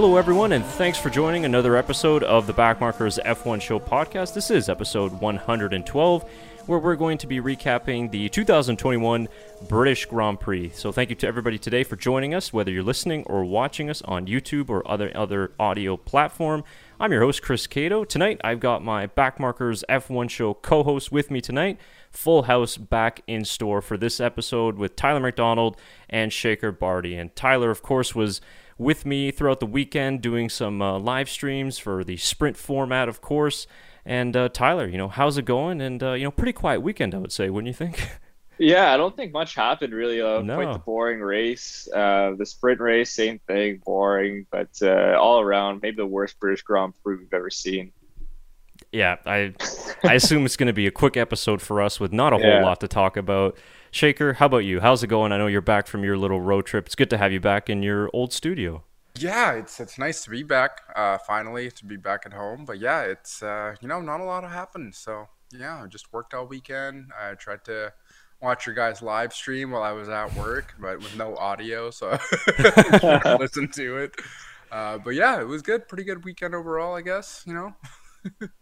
Hello, everyone, and thanks for joining another episode of the Backmarkers F1 Show podcast. This is episode 112, where we're going to be recapping the 2021 British Grand Prix. So, thank you to everybody today for joining us, whether you're listening or watching us on YouTube or other other audio platform. I'm your host, Chris Cato. Tonight, I've got my Backmarkers F1 Show co-host with me tonight. Full house back in store for this episode with Tyler McDonald and Shaker Barty. And Tyler, of course, was with me throughout the weekend doing some uh, live streams for the sprint format, of course. And uh, Tyler, you know, how's it going? And uh, you know, pretty quiet weekend, I would say, wouldn't you think? Yeah, I don't think much happened really. Uh, No. Quite the boring race. Uh, the sprint race, same thing, boring. But uh, all around, maybe the worst British Grand Prix we've ever seen. yeah, I I assume it's going to be a quick episode for us with not a whole Yeah. lot to talk about. Shaker, how about you? How's it going? I know you're back from your little road trip. It's good to have you back in your old studio. Yeah, it's it's nice to be back. Uh, finally to be back at home. But yeah, it's uh, you know not a lot happened. So yeah, I just worked all weekend. I tried to watch your guys live stream while I was at work, but with no audio, so I listen to it. Uh, but yeah, it was good. Pretty good weekend overall, I guess. You know.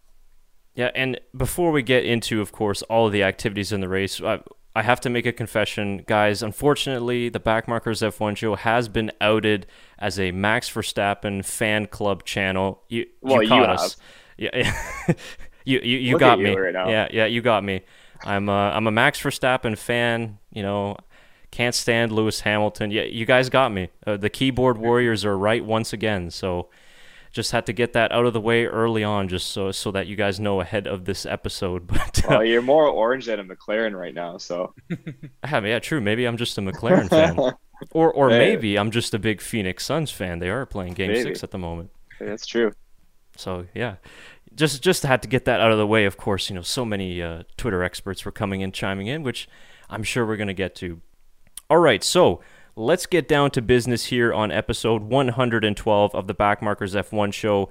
Yeah, and before we get into, of course, all of the activities in the race, I, I have to make a confession, guys. Unfortunately, the Backmarkers F1 show has been outed as a Max Verstappen fan club channel. You, Well, you you caught have. us. Yeah, you you, you Look got at you me. right. Yeah, yeah, you got me. I'm a, I'm a Max Verstappen fan. You know, can't stand Lewis Hamilton. Yeah, you guys got me. Uh, the keyboard warriors are right once again. So just had to get that out of the way early on, just so so that you guys know ahead of this episode. But uh, well, you're more orange than a McLaren right now, so yeah, yeah, true. Maybe I'm just a McLaren fan, or or Hey. maybe I'm just a big Phoenix Suns fan. They are playing Game Maybe. Six at the moment. that's true. So yeah, just just had to get that out of the way. Of course, you know, so many uh, Twitter experts were coming in, chiming in, which I'm sure we're gonna get to. All right, so let's get down to business here on episode 112 of the Backmarkers F1 show.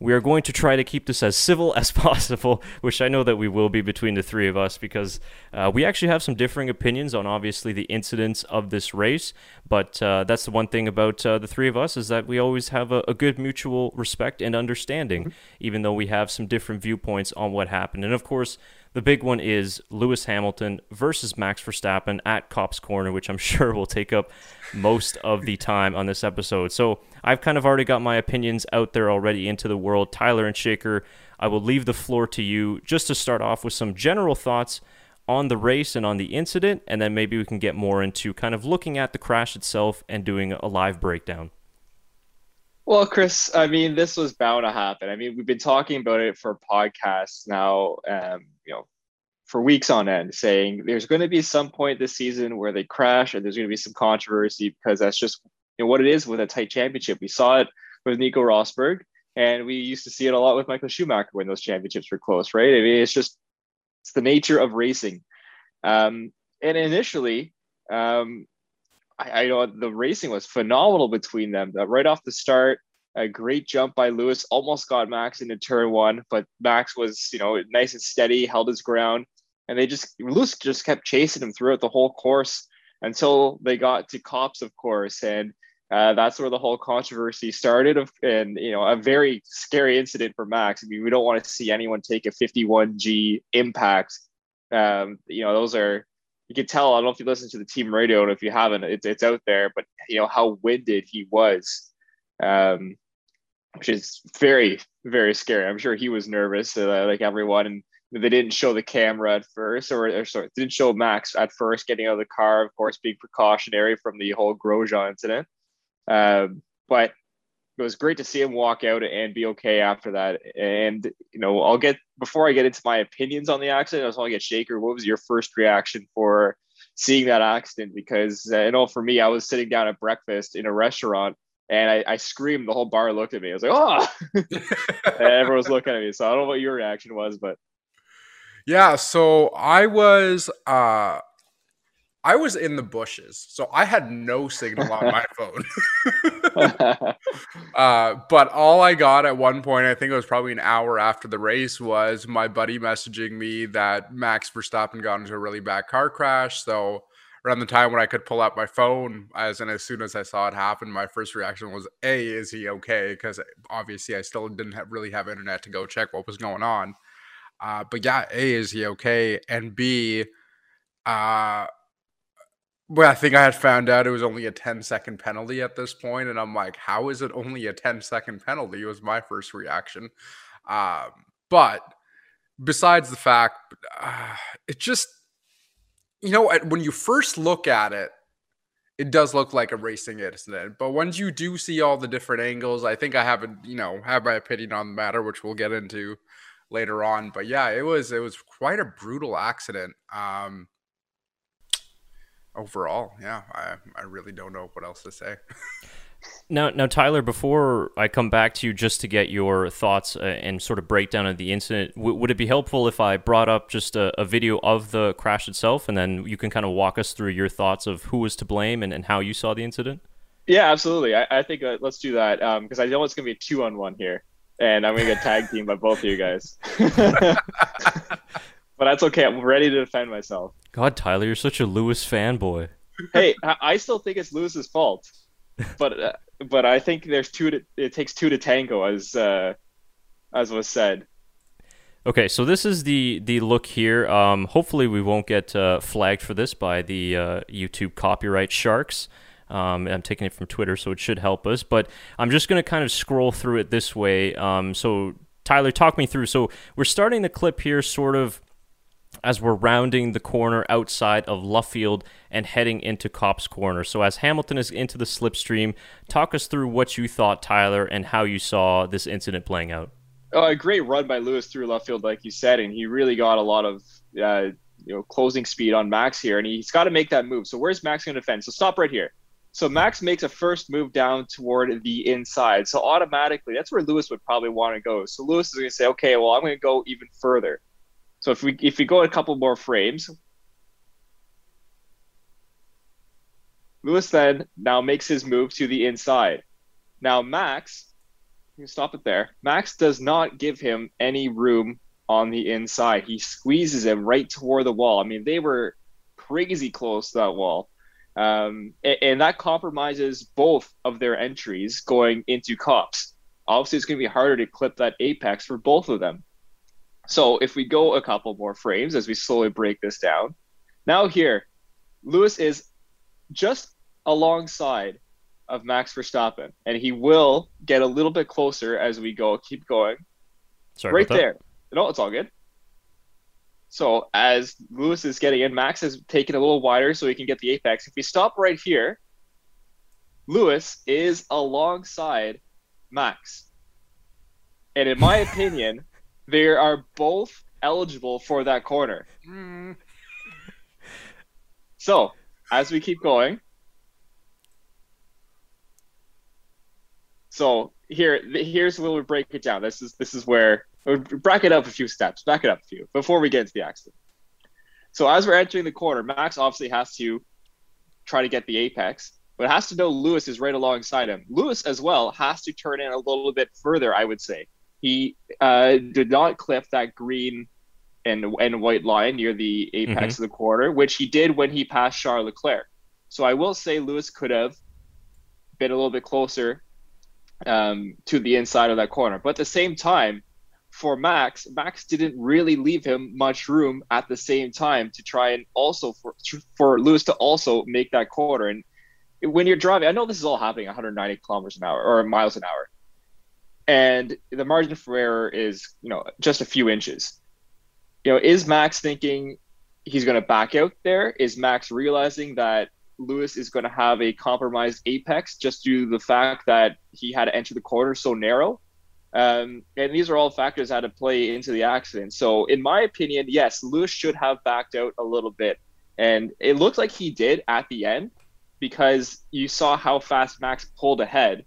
We are going to try to keep this as civil as possible, which I know that we will be between the three of us because uh, we actually have some differing opinions on obviously the incidents of this race. But uh, that's the one thing about uh, the three of us is that we always have a, a good mutual respect and understanding, even though we have some different viewpoints on what happened. And of course, the big one is Lewis Hamilton versus Max Verstappen at Copse Corner, which I'm sure will take up most of the time on this episode. So I've kind of already got my opinions out there already into the world. Tyler and Shaker, I will leave the floor to you just to start off with some general thoughts on the race and on the incident, and then maybe we can get more into kind of looking at the crash itself and doing a live breakdown. Well, Chris, I mean, this was bound to happen. I mean, we've been talking about it for podcasts now, um, you know, for weeks on end, saying there's going to be some point this season where they crash, and there's going to be some controversy because that's just you know, what it is with a tight championship. We saw it with Nico Rosberg, and we used to see it a lot with Michael Schumacher when those championships were close, right? I mean, it's just it's the nature of racing. Um, and initially, um, I, I know the racing was phenomenal between them. Uh, right off the start, a great jump by Lewis, almost got Max into turn one, but Max was, you know, nice and steady, held his ground, and they just Lewis just kept chasing him throughout the whole course until they got to Copse, of course, and uh, that's where the whole controversy started. Of and you know, a very scary incident for Max. I mean, we don't want to see anyone take a 51G impact. Um, you know, those are you can tell. I don't know if you listen to the team radio, and if you haven't, it's it's out there. But you know how winded he was, um, which is very very scary. I'm sure he was nervous, uh, like everyone. And they didn't show the camera at first, or, or sorry, didn't show Max at first getting out of the car. Of course, being precautionary from the whole Grosjean incident. Um, but it was great to see him walk out and be okay after that. And you know, I'll get before I get into my opinions on the accident. I just want to get Shaker. What was your first reaction for seeing that accident? Because uh, you know, for me, I was sitting down at breakfast in a restaurant. And I, I screamed. The whole bar looked at me. I was like, "Oh!" everyone was looking at me. So I don't know what your reaction was, but Yeah, so I was uh I was in the bushes. So I had no signal on my phone. uh but all I got at one point, I think it was probably an hour after the race was my buddy messaging me that Max Verstappen got into a really bad car crash. So around the time when I could pull out my phone. As and as soon as I saw it happen, my first reaction was, "A, is he okay?" Because obviously I still didn't have, really have internet to go check what was going on. Uh, but yeah, A, is he okay? And B, uh, well, I think I had found out it was only a 10 second penalty at this point, and I'm like, how is it only a 10 second penalty? Was my first reaction. Um, but besides the fact, uh, it just, you know, when you first look at it, it does look like a racing incident. But once you do see all the different angles, I think I have a, you know, have my opinion on the matter, which we'll get into later on. But yeah, it was it was quite a brutal accident. Um, overall, yeah, I I really don't know what else to say. Now, now, Tyler, before I come back to you just to get your thoughts uh, and sort of breakdown of the incident, w- would it be helpful if I brought up just a, a, video of the crash itself, and then you can kind of walk us through your thoughts of who was to blame and, and how you saw the incident? Yeah, absolutely. I, I think uh, let's do that because um, I know it's going to be a two on one here, and I'm going to get tag teamed by both of you guys. but that's okay. I'm ready to defend myself. God, Tyler, you're such a Lewis fanboy. hey, I still think it's Lewis's fault but uh, but I think there's two. To, it takes two to tango, as uh, as was said. Okay, so this is the the look here. Um, hopefully, we won't get uh, flagged for this by the uh, YouTube copyright sharks. Um, I'm taking it from Twitter, so it should help us. But I'm just going to kind of scroll through it this way. Um, so, Tyler, talk me through. So, we're starting the clip here, sort of as we're rounding the corner outside of Luffield and heading into Copse Corner. So, as Hamilton is into the slipstream, talk us through what you thought, Tyler, and how you saw this incident playing out. Oh, a great run by Lewis through Luffield, like you said, and he really got a lot of uh, you know closing speed on Max here, and he's got to make that move. So, where's Max going to defend? So, stop right here. So Max makes a first move down toward the inside. So automatically, that's where Lewis would probably want to go. So Lewis is going to say, okay, well, I'm going to go even further. So if we if we go a couple more frames, Lewis then now makes his move to the inside. Now Max, you stop it there. Max does not give him any room on the inside. He squeezes him right toward the wall. I mean, they were crazy close to that wall. Um, and, and, that compromises both of their entries going into copse. Obviously, it's going to be harder to clip that apex for both of them. So if we go a couple more frames as we slowly break this down, now here, Lewis is just alongside of Max Verstappen, and he will get a little bit closer as we go. Keep going. Sorry, right there. No, it's all good. So as Lewis is getting in, Max is taking a little wider so he can get the apex. If we stop right here, Lewis is alongside Max. And in my opinion, they are both eligible for that corner. Mm. So, as we keep going, so here, here's where we break it down. This is this is where back it up a few steps. Back it up a few before we get into the accident. So as we're entering the corner, Max obviously has to try to get the apex, but has to know Lewis is right alongside him. Lewis as well has to turn in a little bit further, I would say he uh, did not clip that green and and white line near the apex mm-hmm. of the corner, which he did when he passed Charles Leclerc. So I will say Lewis could have been a little bit closer um, to the inside of that corner, but at the same time, for Max, Max didn't really leave him much room at the same time to try and also for for Lewis to also make that corner. And when you're driving, I know this is all happening 190 kilometers an hour or miles an hour and the margin for error is you know just a few inches. You know is max thinking he's going to back out there? Is max realizing that lewis is going to have a compromised apex just due to the fact that he had to enter the corner so narrow? Um, and these are all factors that had to play into the accident. So in my opinion yes lewis should have backed out a little bit. And it looked like he did at the end because you saw how fast max pulled ahead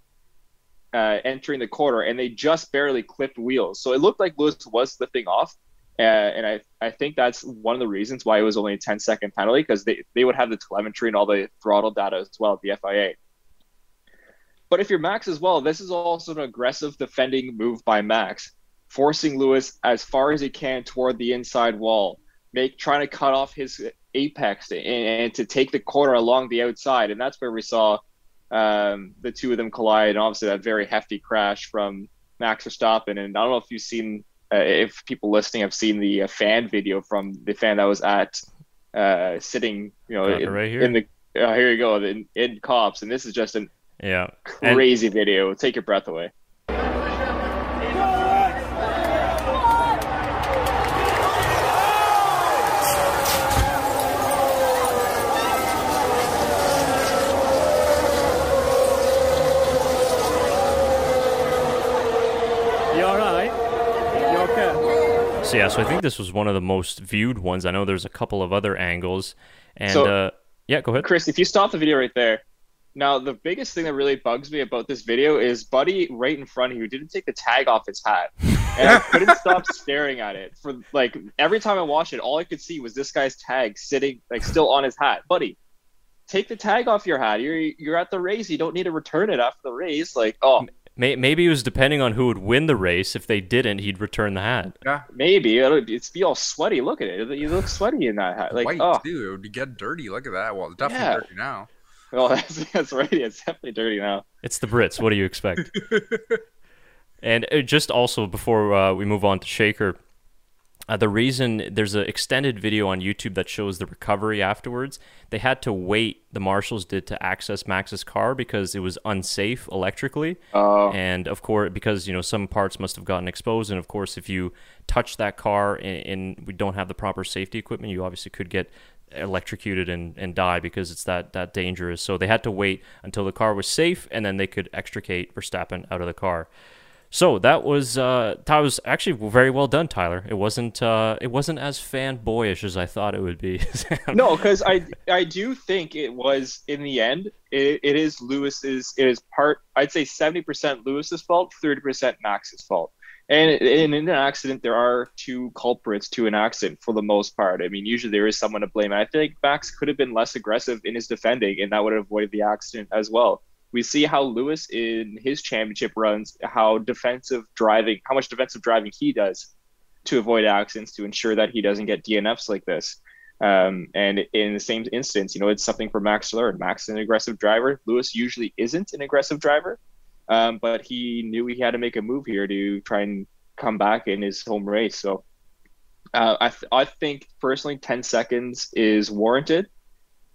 uh, entering the corner, and they just barely clipped wheels. So it looked like Lewis was slipping off, uh, and I, I think that's one of the reasons why it was only a 10 second penalty because they, they would have the telemetry and all the throttle data as well, at the FIA. But if you're Max as well, this is also an aggressive defending move by Max, forcing Lewis as far as he can toward the inside wall, make trying to cut off his apex and, and, to take the corner along the outside, and that's where we saw um, the two of them collide, and obviously that very hefty crash from Max Verstappen. And I don't know if you've seen, uh, if people listening have seen the uh, fan video from the fan that was at uh, sitting, you know, in, right here. in the uh, here you go in, in Copse, and this is just an yeah crazy and, video. take your breath away. So yeah, so I think this was one of the most viewed ones. I know there's a couple of other angles, and so, uh, yeah, go ahead, Chris. If you stop the video right there, now the biggest thing that really bugs me about this video is Buddy right in front of you didn't take the tag off his hat, and I couldn't stop staring at it for like every time I watched it, all I could see was this guy's tag sitting like still on his hat, Buddy. Take the tag off your hat. You're you're at the race. You don't need to return it after the race. Like, oh, Maybe it was depending on who would win the race. If they didn't, he'd return the hat. Yeah, maybe it's be all sweaty. Look at it; you look sweaty in that hat. Like, White oh, too. It would get dirty. Look at that. Well, it's definitely yeah. dirty now. Well, that's that's right. It's definitely dirty now. It's the Brits. What do you expect? and uh, just also before uh, we move on to Shaker, uh, the reason there's an extended video on YouTube that shows the recovery afterwards. They had to wait, the marshals did, to access Max's car because it was unsafe electrically. Uh, and of course, because you know some parts must have gotten exposed, and of course, if you touch that car and, and we don't have the proper safety equipment, you obviously could get electrocuted and, and die because it's that that dangerous. So they had to wait until the car was safe, and then they could extricate Verstappen out of the car. So that was uh, that was actually very well done, Tyler. It wasn't uh, it wasn't as fanboyish as I thought it would be. no, because I I do think it was in the end. It, it is Lewis's. It is part. I'd say seventy percent Lewis's fault, thirty percent Max's fault. And in, in an accident, there are two culprits to an accident for the most part. I mean, usually there is someone to blame. And I think Max could have been less aggressive in his defending, and that would have avoided the accident as well we see how Lewis in his championship runs, how defensive driving, how much defensive driving he does to avoid accidents to ensure that he doesn't get DNFs like this. Um, and in the same instance, you know, it's something for Max to learn. Max is an aggressive driver. Lewis usually isn't an aggressive driver, um, but he knew he had to make a move here to try and come back in his home race. So uh, I, th- I think personally, 10 seconds is warranted.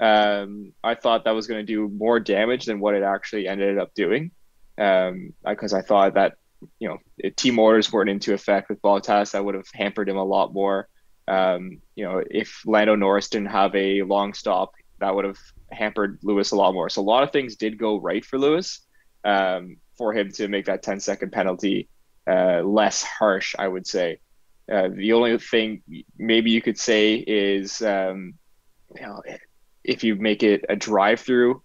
Um, I thought that was going to do more damage than what it actually ended up doing, because um, I thought that you know team orders weren't into effect with Bottas, that would have hampered him a lot more. Um, you know, if Lando Norris didn't have a long stop, that would have hampered Lewis a lot more. So a lot of things did go right for Lewis um, for him to make that 10 second penalty uh, less harsh, I would say. Uh, the only thing maybe you could say is, um, you know, if you make it a drive through,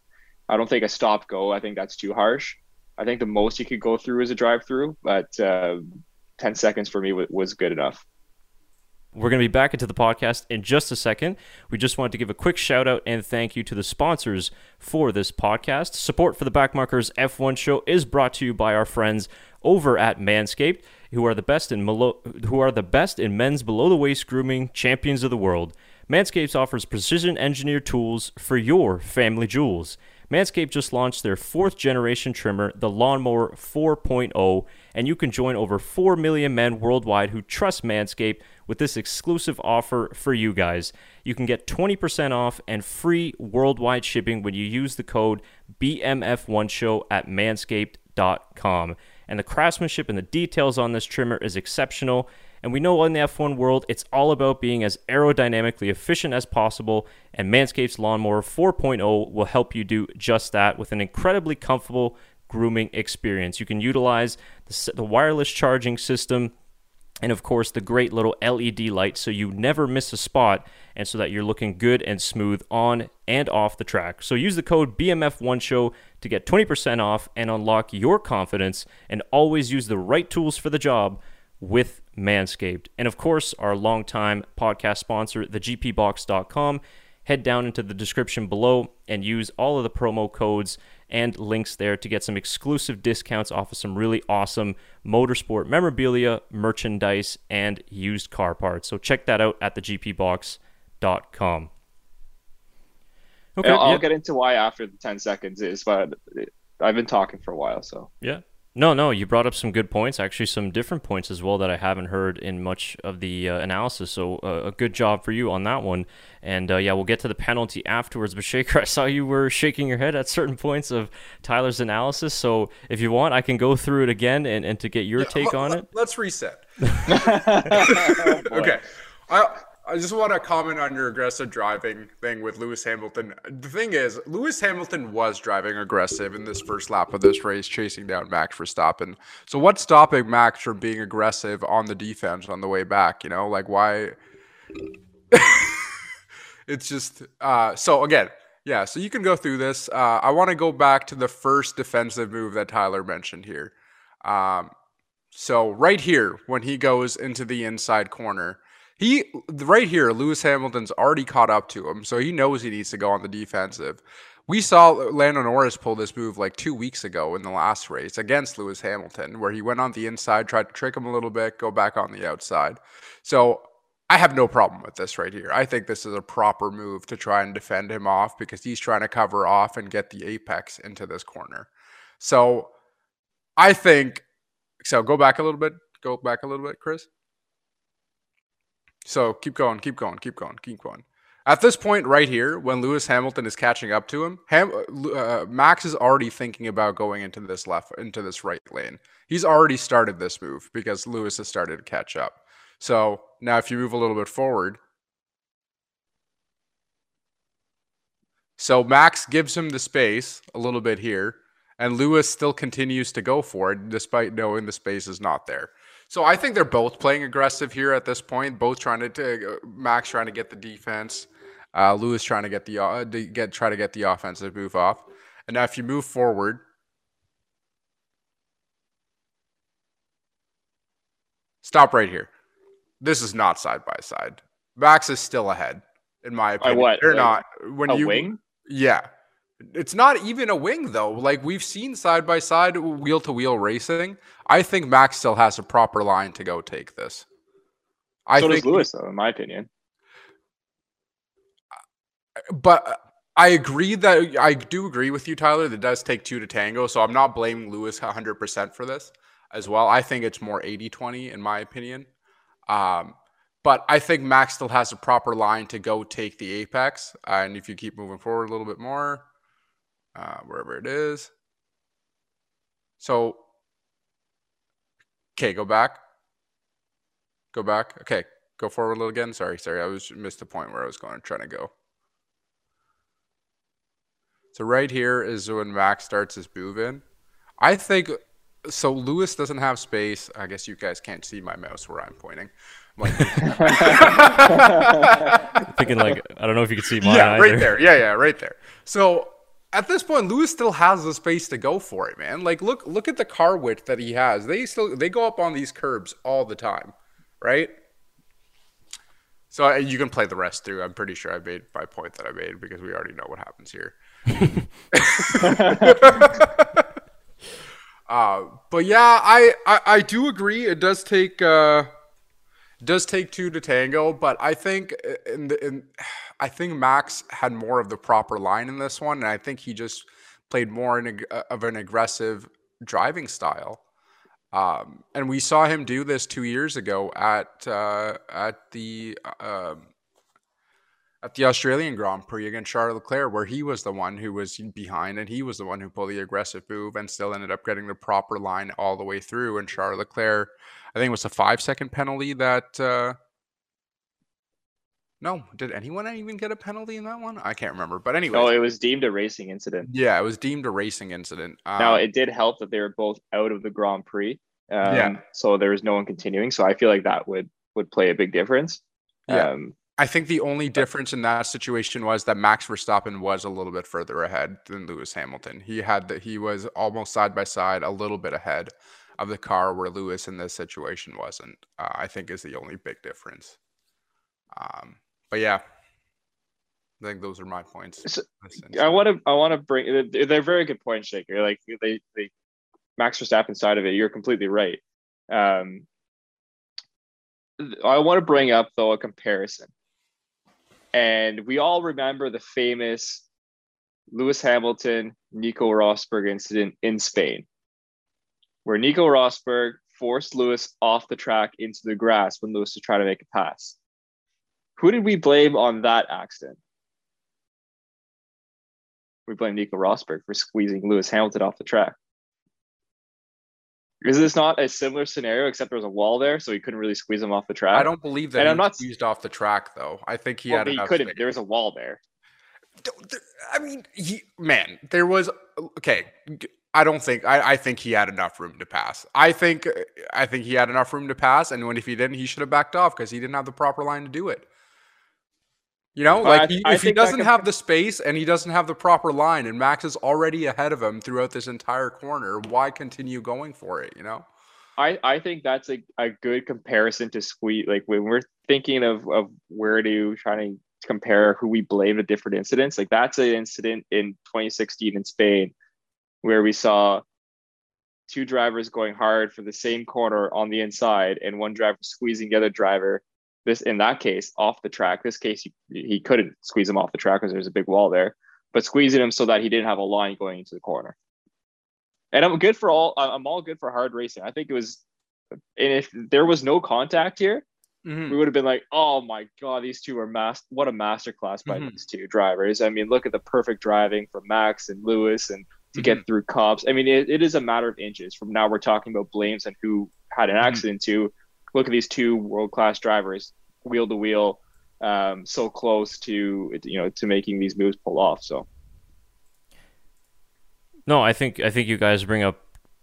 I don't think a stop go. I think that's too harsh. I think the most you could go through is a drive through, but uh, 10 seconds for me w- was good enough. We're going to be back into the podcast in just a second. We just wanted to give a quick shout out and thank you to the sponsors for this podcast. Support for the Backmarkers F1 show is brought to you by our friends over at Manscaped, who are the best in melo- who are the best in men's below the waist grooming champions of the world. Manscaped offers precision engineered tools for your family jewels. Manscaped just launched their fourth generation trimmer, the Lawnmower 4.0, and you can join over 4 million men worldwide who trust Manscaped with this exclusive offer for you guys. You can get 20% off and free worldwide shipping when you use the code BMF1Show at manscaped.com. And the craftsmanship and the details on this trimmer is exceptional. And we know in the F1 world, it's all about being as aerodynamically efficient as possible, and Manscaped's Lawnmower 4.0 will help you do just that with an incredibly comfortable grooming experience. You can utilize the, the wireless charging system and of course the great little LED light so you never miss a spot and so that you're looking good and smooth on and off the track. So use the code BMF1show to get 20% off and unlock your confidence and always use the right tools for the job with Manscaped. And of course, our longtime podcast sponsor, thegpbox.com. Head down into the description below and use all of the promo codes and links there to get some exclusive discounts off of some really awesome motorsport memorabilia, merchandise, and used car parts. So check that out at thegpbox.com. Okay, I'll yeah. get into why after the 10 seconds is, but I've been talking for a while, so. Yeah. No, no, you brought up some good points, actually, some different points as well that I haven't heard in much of the uh, analysis. So, uh, a good job for you on that one. And uh, yeah, we'll get to the penalty afterwards. But, Shaker, I saw you were shaking your head at certain points of Tyler's analysis. So, if you want, I can go through it again and, and to get your yeah, take on it. Let's reset. okay. I, I just want to comment on your aggressive driving thing with Lewis Hamilton. The thing is, Lewis Hamilton was driving aggressive in this first lap of this race, chasing down Max Verstappen. So, what's stopping Max from being aggressive on the defense on the way back? You know, like why? it's just uh, so again, yeah. So you can go through this. Uh, I want to go back to the first defensive move that Tyler mentioned here. Um, so right here, when he goes into the inside corner he right here, Lewis Hamilton's already caught up to him, so he knows he needs to go on the defensive. We saw Lando Norris pull this move like two weeks ago in the last race against Lewis Hamilton, where he went on the inside, tried to trick him a little bit, go back on the outside. So I have no problem with this right here. I think this is a proper move to try and defend him off because he's trying to cover off and get the apex into this corner. So I think so. Go back a little bit. Go back a little bit, Chris. So keep going, keep going, keep going, keep going. At this point, right here, when Lewis Hamilton is catching up to him, Ham, uh, Max is already thinking about going into this left, into this right lane. He's already started this move because Lewis has started to catch up. So now, if you move a little bit forward, so Max gives him the space a little bit here, and Lewis still continues to go for it despite knowing the space is not there. So I think they're both playing aggressive here at this point. Both trying to uh, Max trying to get the defense, uh, Lewis trying to get the uh, get try to get the offensive move off. And now if you move forward, stop right here. This is not side by side. Max is still ahead, in my opinion. By what? They're like not when you wing. Yeah, it's not even a wing though. Like we've seen side by side, wheel to wheel racing. I think Max still has a proper line to go take this. I so think does Lewis, though, in my opinion. But I agree that I do agree with you, Tyler. That does take two to tango. So I'm not blaming Lewis 100% for this as well. I think it's more 80 20 in my opinion. Um, but I think Max still has a proper line to go take the apex. Uh, and if you keep moving forward a little bit more, uh, wherever it is. So, okay, go back. Go back. Okay, go forward a little again. Sorry, sorry, I was missed the point where I was going trying to go. So right here is when Max starts his move in. I think so. Lewis doesn't have space. I guess you guys can't see my mouse where I'm pointing. I'm like, thinking like I don't know if you can see mine. Yeah, either. right there. Yeah, yeah, right there. So at this point, Lewis still has the space to go for it, man. Like, look, look at the car width that he has. They still they go up on these curbs all the time, right? So uh, you can play the rest through. I'm pretty sure I made my point that I made because we already know what happens here. uh, but yeah, I, I, I do agree. It does take uh, does take two to tango, but I think in the in I think Max had more of the proper line in this one, and I think he just played more a, of an aggressive driving style. Um, and we saw him do this two years ago at uh, at the uh, at the Australian Grand Prix against Charles Leclerc, where he was the one who was behind and he was the one who pulled the aggressive move and still ended up getting the proper line all the way through. And Charles Leclerc, I think it was a five second penalty that uh, no, did anyone even get a penalty in that one? I can't remember. But anyway, no, it was deemed a racing incident. Yeah, it was deemed a racing incident. Um, now it did help that they were both out of the Grand Prix. Um, yeah. So there was no one continuing. So I feel like that would would play a big difference. Yeah. Um, I think the only difference in that situation was that Max Verstappen was a little bit further ahead than Lewis Hamilton. He had that he was almost side by side, a little bit ahead of the car where Lewis in this situation wasn't. Uh, I think is the only big difference. Um, but yeah, I think those are my points. So, I want to I want to bring they're very good points, Shaker. Like they they Max Verstappen side of it, you're completely right. Um, I want to bring up though a comparison, and we all remember the famous Lewis Hamilton, Nico Rosberg incident in Spain, where Nico Rosberg forced Lewis off the track into the grass when Lewis was trying to make a pass. Who did we blame on that accident? We blame Nico Rosberg for squeezing Lewis Hamilton off the track. Is this not a similar scenario except there was a wall there, so he couldn't really squeeze him off the track? I don't believe that And he I'm not- squeezed off the track though. I think he Well, had he enough couldn't. space. There was a wall there. I mean, he, man, there was okay. I don't think I, I think he had enough room to pass. I think I think he had enough room to pass, and when if he didn't, he should have backed off because he didn't have the proper line to do it. You know, I like th- he- I if he doesn't compa- have the space and he doesn't have the proper line, and Max is already ahead of him throughout this entire corner, why continue going for it? You know, I, I think that's a, a good comparison to squeeze. Like when we're thinking of, of where to try to compare who we blame the different incidents, like that's an incident in 2016 in Spain where we saw two drivers going hard for the same corner on the inside and one driver squeezing the other driver. This in that case off the track. This case he, he couldn't squeeze him off the track because there's a big wall there, but squeezing him so that he didn't have a line going into the corner. And I'm good for all. I'm all good for hard racing. I think it was, and if there was no contact here, Hmm. we would have been like, "Oh my god, these two are mas- What a masterclass by Mhm. these two drivers." I mean, look at the perfect driving from Max and Lewis, and to get through copse. I mean, it, it is a matter of inches. From now, we're talking about blames and who had an Mhm. accident. To look at these two world class drivers, wheel to wheel, um, so close to you know to making these moves pull off. So. No, I think I think you guys bring up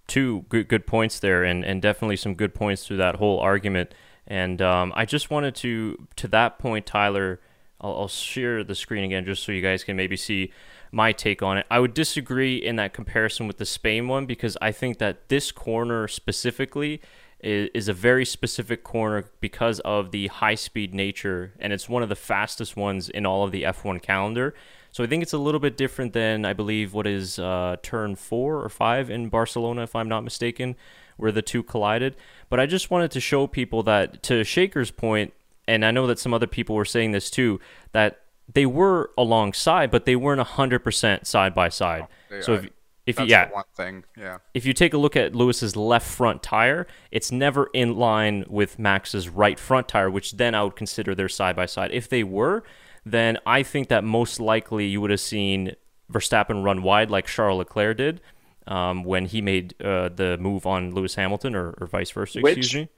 two good good points there, and and definitely some good points through that whole argument. And um, I just wanted to to that point, Tyler. I'll, I'll share the screen again just so you guys can maybe see my take on it. I would disagree in that comparison with the Spain one because I think that this corner specifically is, is a very specific corner because of the high speed nature, and it's one of the fastest ones in all of the F1 calendar. So I think it's a little bit different than I believe what is uh, turn four or five in Barcelona, if I'm not mistaken, where the two collided. But I just wanted to show people that, to Shaker's point, and I know that some other people were saying this too, that they were alongside, but they weren't 100% side by side. So I- if, if you, yeah, the one thing. Yeah, if you take a look at Lewis's left front tire, it's never in line with Max's right front tire, which then I would consider their side by side. If they were, then I think that most likely you would have seen Verstappen run wide like Charles Leclerc did um, when he made uh, the move on Lewis Hamilton, or, or vice versa. Which- Excuse me.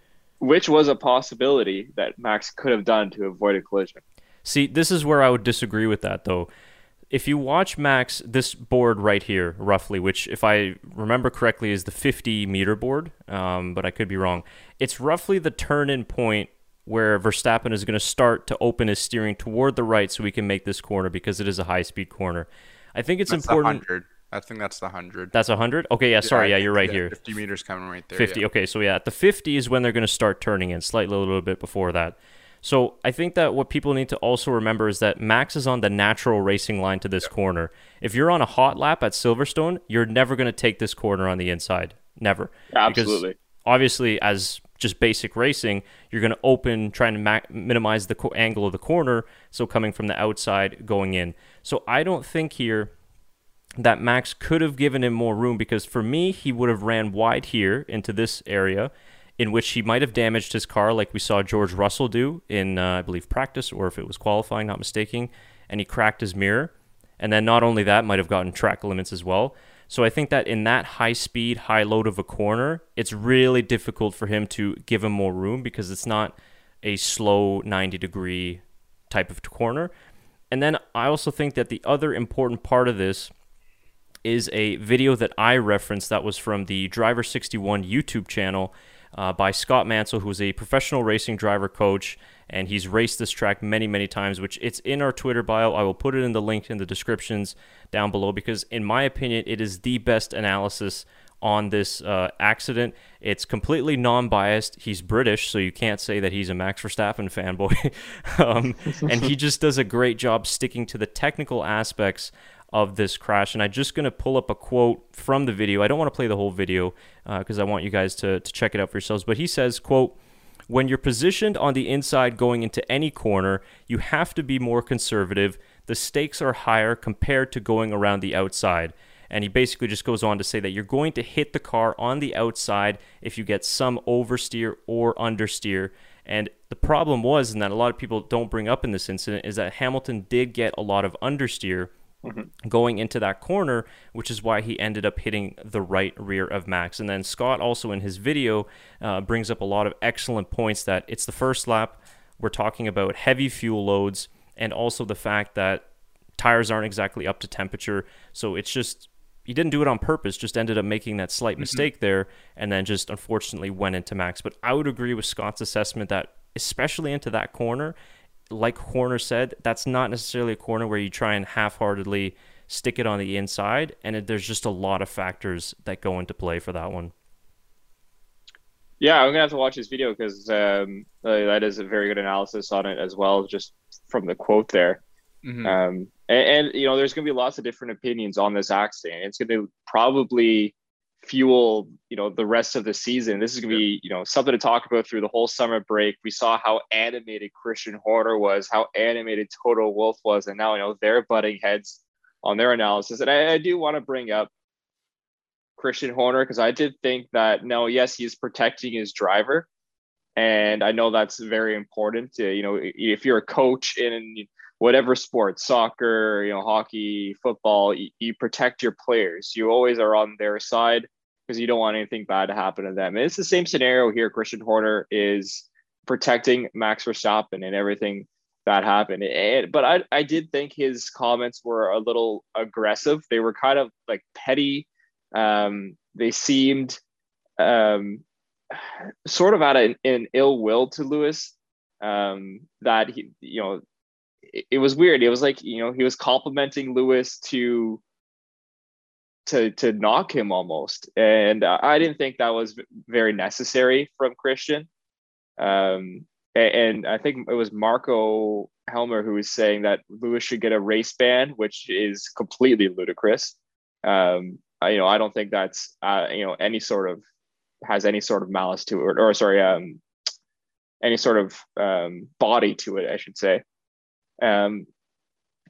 Which was a possibility that Max could have done to avoid a collision. See, this is where I would disagree with that, though. If you watch Max, this board right here, roughly, which, if I remember correctly, is the 50 meter board, um, but I could be wrong. It's roughly the turn in point where Verstappen is going to start to open his steering toward the right so we can make this corner because it is a high speed corner. I think it's that's important. I think that's the hundred. That's 100? Okay, yeah, sorry. Yeah, I you're right yeah, here. Fifty meters coming right there. 50. yeah. Okay, so yeah, at the 50 is when they're going to start turning in, slightly a little bit before that. So I think that what people need to also remember is that Max is on the natural racing line to this corner. If you're on a hot lap at Silverstone, you're never going to take this corner on the inside. Never. Absolutely. Because obviously, as just basic racing, you're going to open, trying to ma- minimize the co- angle of the corner, so coming from the outside, going in. So I don't think here that Max could have given him more room because for me, he would have ran wide here into this area in which he might have damaged his car like we saw George Russell do in, uh, I believe, practice or if it was qualifying, not mistaking, and he cracked his mirror. And then not only that, might have gotten track limits as well. So I think that in that high speed, high load of a corner, it's really difficult for him to give him more room because it's not a slow 90 degree type of corner. And then I also think that the other important part of this is a video that I referenced that was from the Driver 61 YouTube channel uh, by Scott Mansell, who is a professional racing driver coach, and he's raced this track many, many times. Which it's in our Twitter bio. I will put it in the link in the descriptions down below because, in my opinion, it is the best analysis on this uh, accident. It's completely non-biased. He's British, so you can't say that he's a Max Verstappen fanboy, um, and he just does a great job sticking to the technical aspects of this crash. And I'm just going to pull up a quote from the video. I don't want to play the whole video uh, because I want you guys to, to check it out for yourselves. But he says, quote, when you're positioned on the inside going into any corner, you have to be more conservative. the stakes are higher compared to going around the outside. And he basically just goes on to say that you're going to hit the car on the outside if you get some oversteer or understeer. And the problem was, and that a lot of people don't bring up in this incident, is that Hamilton did get a lot of understeer mm-hmm. going into that corner, which is why he ended up hitting the right rear of Max. And then Scott also in his video uh, brings up a lot of excellent points that it's the first lap. We're talking about heavy fuel loads and also the fact that tires aren't exactly up to temperature. So it's just he didn't do it on purpose, just ended up making that slight mm-hmm. mistake there, and then just unfortunately went into Max. But I would agree with Scott's assessment that, especially into that corner, like Horner said, that's not necessarily a corner where you try and half heartedly stick it on the inside. And it, there's just a lot of factors that go into play for that one. Yeah, I'm gonna have to watch this video because um, that is a very good analysis on it as well, just from the quote there. Mm-hmm. Um, and, and, you know, there's gonna be lots of different opinions on this accident. It's gonna probably fuel you know the rest of the season. This is gonna be you know something to talk about through the whole summer break. We saw how animated Christian Horner was, how animated Toto Wolff was, and now you know they're butting heads on their analysis. And I, I do want to bring up Christian Horner because I did think that no, yes, he's protecting his driver, and I know that's very important. To, you know, if you're a coach in whatever sport, soccer, you know, hockey, football, you, you protect your players. You always are on their side because you don't want anything bad to happen to them. And it's the same scenario here. Christian Horner is protecting Max Verstappen and everything that happened. And, but I, I did think his comments were a little aggressive. They were kind of like petty. Um, they seemed um, sort of out of an, ill will to Lewis. Um, that he, you know, it, it was weird. It was like you know he was complimenting Lewis to to to knock him almost, and I didn't think that was very necessary from Christian. Um, and, and I think it was Marco Helmer who was saying that Lewis should get a race ban, which is completely ludicrous. Um, I, you know, I don't think that's uh, you know any sort of has any sort of malice to it, or, or sorry, um, any sort of um, body to it, I should say. Um,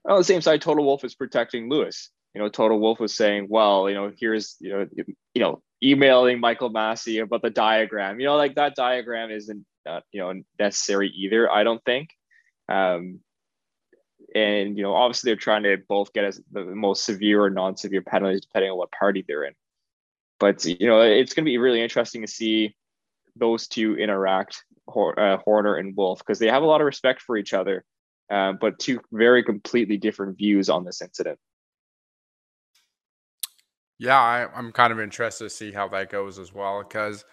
on the same side, Toto Wolff is protecting Lewis you know, Toto Wolff was saying, well, you know, here's, you know, you know, emailing Michael Masi about the diagram, you know, like that diagram isn't, uh, you know, necessary either. I don't think. Um, and you know, obviously they're trying to both get as the most severe or non-severe penalties depending on what party they're in. But you know, it's going to be really interesting to see those two interact, uh, Horner and Wolff, because they have a lot of respect for each other, uh, but two very completely different views on this incident. Yeah, I, I'm kind of interested to see how that goes as well because,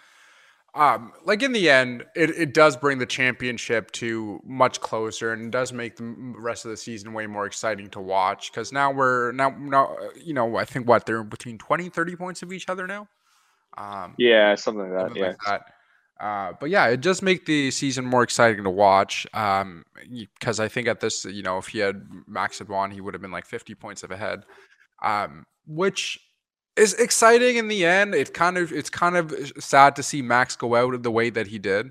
um, like in the end, it, it does bring the championship to much closer and does make the rest of the season way more exciting to watch because now we're now now you know I think what they're between 20 30 points of each other now. Um, yeah, something like that. Something yeah. Like that. Uh, but yeah, it does make the season more exciting to watch. Um, because I think at this, you know, if he had Max had won, he would have been like 50 points of ahead. Um, which is exciting in the end. It kind of it's kind of sad to see Max go out of the way that he did.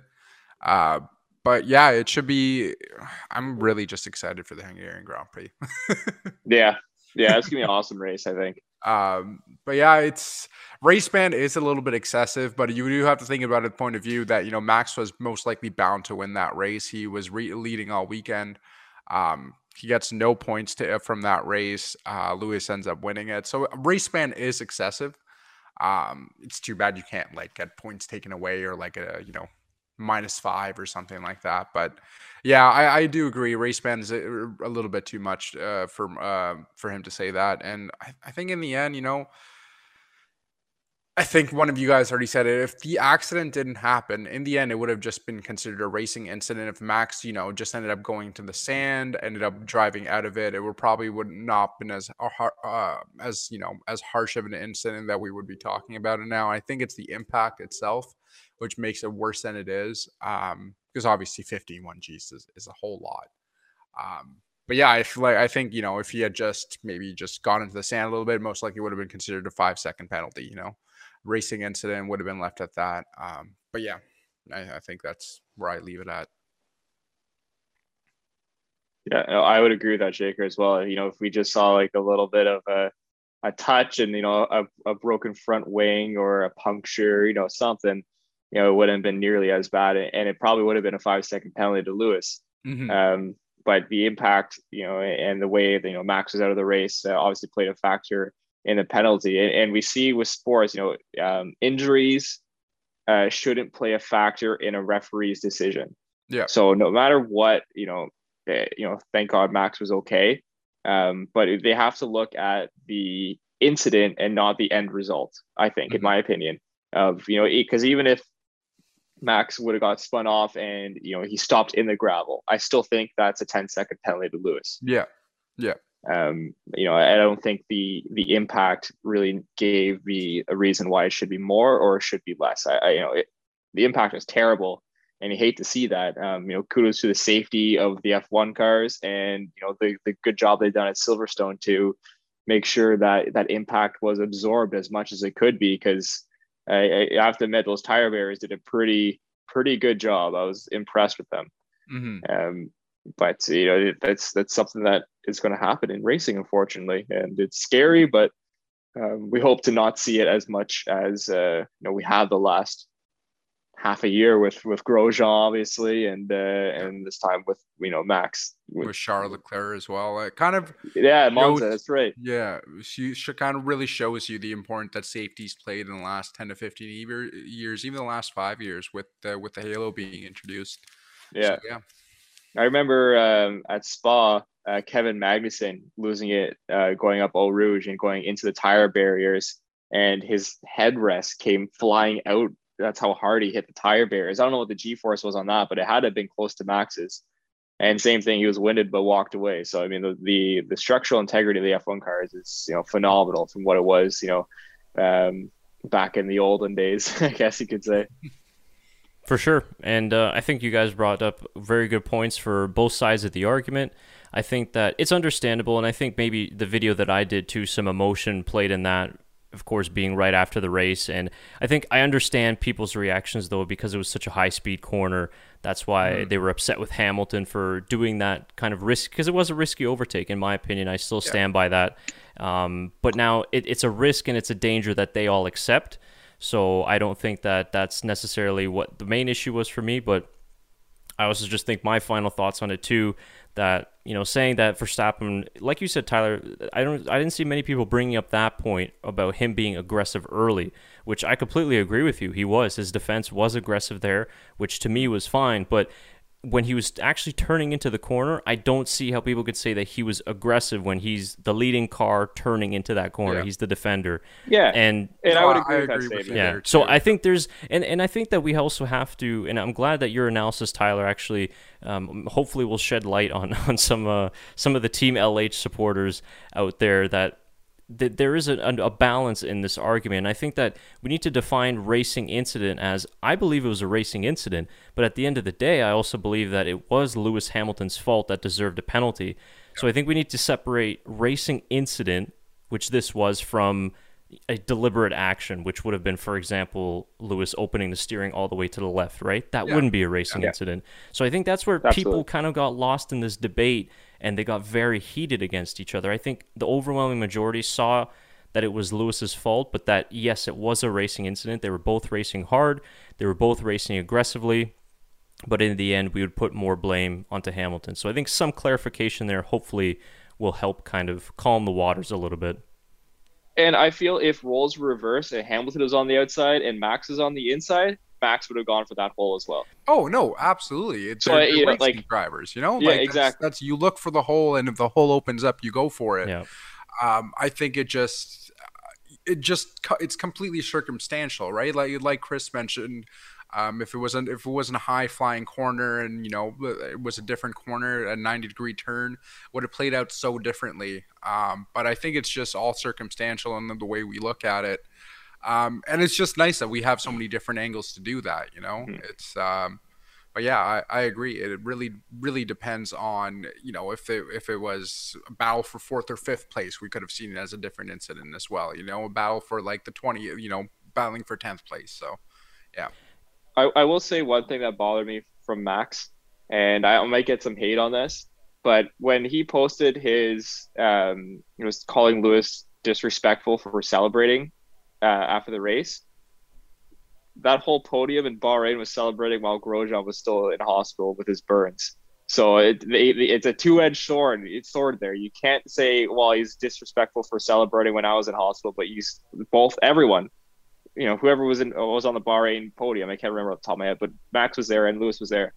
Uh, but yeah, it should be. I'm really just excited for the Hungarian Grand Prix. yeah, yeah, it's gonna be an awesome race. I think. Um, but yeah, it's race ban is a little bit excessive, but you do have to think about it point of view that you know Max was most likely bound to win that race. He was re- leading all weekend. Um, he gets no points to, from that race. Uh, Lewis ends up winning it. So race ban is excessive. Um, it's too bad you can't like get points taken away or like a you know minus five or something like that. But yeah, I, I do agree. Race ban is a, a little bit too much uh, for uh, for him to say that. And I, I think in the end, you know, I think one of you guys already said it. If the accident didn't happen, in the end, it would have just been considered a racing incident. If Max, you know, just ended up going to the sand, ended up driving out of it, it would probably would not have been as uh, as you know as harsh of an incident that we would be talking about it now. I think it's the impact itself, which makes it worse than it is. Um, because obviously 51 G's is, is a whole lot. Um, but yeah, I feel like I think you know if he had just maybe just gone into the sand a little bit, most likely would have been considered a five second penalty. You know racing incident would have been left at that. Um, but yeah, I, I think that's where I leave it at. Yeah, I would agree with that, Shaker, as well. You know, if we just saw like a little bit of a, a touch and, you know, a, a broken front wing or a puncture, you know, something, you know, it wouldn't have been nearly as bad. And it probably would have been a five second penalty to Lewis. Mm-hmm. Um, but the impact, you know, and the way that, you know, Max was out of the race uh, obviously played a factor in the penalty. And, and we see with sports, you know, um, injuries uh, shouldn't play a factor in a referee's decision. Yeah. So no matter what, you know, eh, you know, thank God Max was okay. Um, but they have to look at the incident and not the end result. I think, mm-hmm. in my opinion, of you know, because even if Max would have got spun off and you know he stopped in the gravel, I still think that's a 10 second penalty to Lewis. Yeah, yeah. Um, you know, I don't think the the impact really gave me a reason why it should be more or it should be less. I, I you know, it, the impact was terrible, and you hate to see that. Um, you know, kudos to the safety of the F1 cars and you know the the good job they've done at Silverstone to make sure that that impact was absorbed as much as it could be. Because I, I have to admit, those tire barriers did a pretty pretty good job. I was impressed with them. Mm-hmm. Um, but you know that's that's something that is going to happen in racing, unfortunately, and it's scary. But um, we hope to not see it as much as uh, you know we have the last half a year with with Grosjean, obviously, and uh, and this time with you know Max with, with Charles Leclerc as well. It kind of yeah, Monza. Shows, that's right. Yeah, she, she kind of really shows you the importance that safety's played in the last ten to fifteen years, even the last five years with uh, with the Halo being introduced. Yeah, so, yeah. I remember um, at Spa, uh, Kevin Magnussen losing it, uh, going up Eau Rouge and going into the tire barriers, and his headrest came flying out. That's how hard he hit the tire barriers. I don't know what the G force was on that, but it had to have been close to Max's. And same thing, he was winded but walked away. So I mean, the the, the structural integrity of the F1 cars is you know phenomenal from what it was, you know, um, back in the olden days, I guess you could say. For sure. And uh, I think you guys brought up very good points for both sides of the argument. I think that it's understandable, and I think maybe the video that I did too, some emotion played in that, of course, being right after the race. And I think I understand people's reactions though, because it was such a high speed corner. That's why mm. they were upset with Hamilton for doing that kind of risk, because it was a risky overtake, in my opinion. I still stand yeah. by that. Um, but now it, it's a risk and it's a danger that they all accept. So I don't think that that's necessarily what the main issue was for me, but I also just think my final thoughts on it too. That you know, saying that Verstappen, like you said, Tyler, I don't, I didn't see many people bringing up that point about him being aggressive early, which I completely agree with you. He was, his defense was aggressive there, which to me was fine. But when he was actually turning into the corner, I don't see how people could say that he was aggressive when he's the leading car turning into that corner. Yeah. He's the defender. Yeah, and and I would agree, I agree with, that Yeah, so I think there's and and I think that we also have to, and I'm glad that your analysis, Tyler, actually, um, hopefully will shed light on on some uh, some of the Team LH supporters out there that that there is a, a, balance in this argument. And I think that we need to define racing incident as I believe it was a racing incident, but at the end of the day, I also believe that it was Lewis Hamilton's fault that deserved a penalty. So I think we need to separate racing incident, which this was, from a deliberate action, which would have been, for example, Lewis opening the steering all the way to the left, right? That yeah. wouldn't be a racing yeah. incident. So I think that's where Absolutely. people kind of got lost in this debate and they got very heated against each other. I think the overwhelming majority saw that it was Lewis's fault, but that yes, it was a racing incident. They were both racing hard, they were both racing aggressively, but in the end, we would put more blame onto Hamilton. So I think some clarification there hopefully will help kind of calm the waters a little bit. And I feel if roles were reversed and Hamilton was on the outside and Max is on the inside, Max would have gone for that hole as well. Oh no, absolutely. It's so, you know, like drivers, you know, yeah, like exactly. That's, that's, you look for the hole, and if the hole opens up, you go for it. Yeah. Um, I think it just, it just, it's completely circumstantial, right? Like like Chris mentioned. Um, if it wasn't if it wasn't a high flying corner and you know it was a different corner, a 90 degree turn, would have played out so differently. Um, but I think it's just all circumstantial in the way we look at it. Um, and it's just nice that we have so many different angles to do that. You know, mm-hmm. it's. Um, but yeah, I, I agree. It really, really depends on you know if it if it was a battle for fourth or fifth place, we could have seen it as a different incident as well. You know, a battle for like the twenty, you know, battling for tenth place. So, yeah. I, I will say one thing that bothered me from Max, and I might get some hate on this, but when he posted his, um, he was calling Lewis disrespectful for celebrating uh, after the race. That whole podium in Bahrain was celebrating while Grosjean was still in hospital with his burns. So it, it, it's a two-edged sword. It's sword there. You can't say, "Well, he's disrespectful for celebrating when I was in hospital," but you both everyone, you know, whoever was in was on the Bahrain podium. I can't remember off the top of my head, but Max was there and Lewis was there.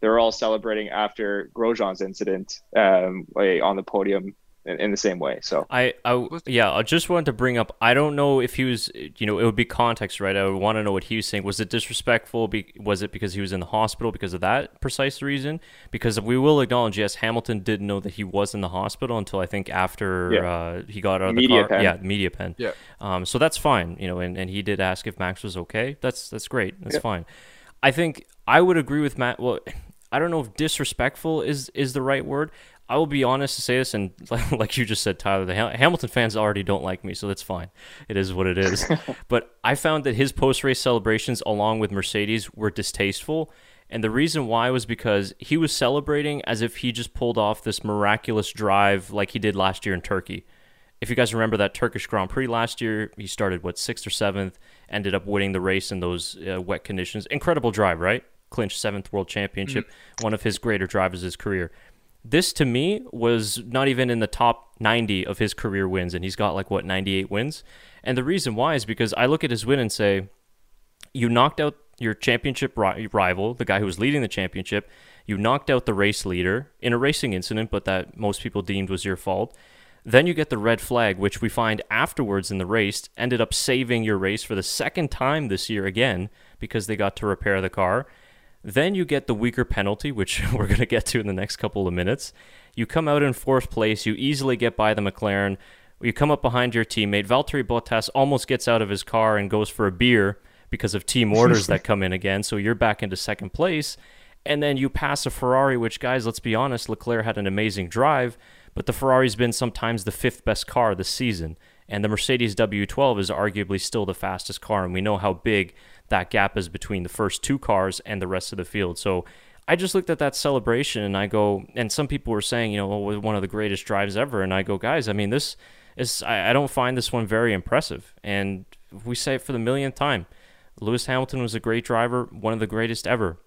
They were all celebrating after Grosjean's incident um, on the podium in, in the same way. So I, I, yeah, I just wanted to bring up. I don't know if he was, you know, it would be context, right? I would want to know what he was saying. Was it disrespectful? Be, was it because he was in the hospital because of that precise reason? Because we will acknowledge, yes, Hamilton didn't know that he was in the hospital until I think after yeah. uh, he got out of media the car. Pen. Yeah, media pen. Yeah. Um, so that's fine, you know, and, and he did ask if Max was okay. That's that's great. That's yeah. fine. I think I would agree with Matt. Well, I don't know if disrespectful is is the right word. I will be honest to say this, and like you just said, Tyler, the Hamilton fans already don't like me, so that's fine. It is what it is. but I found that his post race celebrations, along with Mercedes, were distasteful. And the reason why was because he was celebrating as if he just pulled off this miraculous drive like he did last year in Turkey. If you guys remember that Turkish Grand Prix last year, he started, what, sixth or seventh, ended up winning the race in those uh, wet conditions. Incredible drive, right? Clinched seventh world championship, mm-hmm. one of his greater drives of his career. This to me was not even in the top 90 of his career wins, and he's got like what 98 wins. And the reason why is because I look at his win and say, you knocked out your championship ri- rival, the guy who was leading the championship. You knocked out the race leader in a racing incident, but that most people deemed was your fault. Then you get the red flag, which we find afterwards in the race ended up saving your race for the second time this year again because they got to repair the car. Then you get the weaker penalty, which we're going to get to in the next couple of minutes. You come out in fourth place. You easily get by the McLaren. You come up behind your teammate. Valtteri Bottas almost gets out of his car and goes for a beer because of team orders that come in again. So you're back into second place. And then you pass a Ferrari, which, guys, let's be honest, Leclerc had an amazing drive, but the Ferrari's been sometimes the fifth best car this season. And the Mercedes W12 is arguably still the fastest car. And we know how big that gap is between the first two cars and the rest of the field. So I just looked at that celebration and I go, and some people were saying, you know, oh, one of the greatest drives ever. And I go, guys, I mean, this is, I, I don't find this one very impressive. And we say it for the millionth time. Lewis Hamilton was a great driver, one of the greatest ever.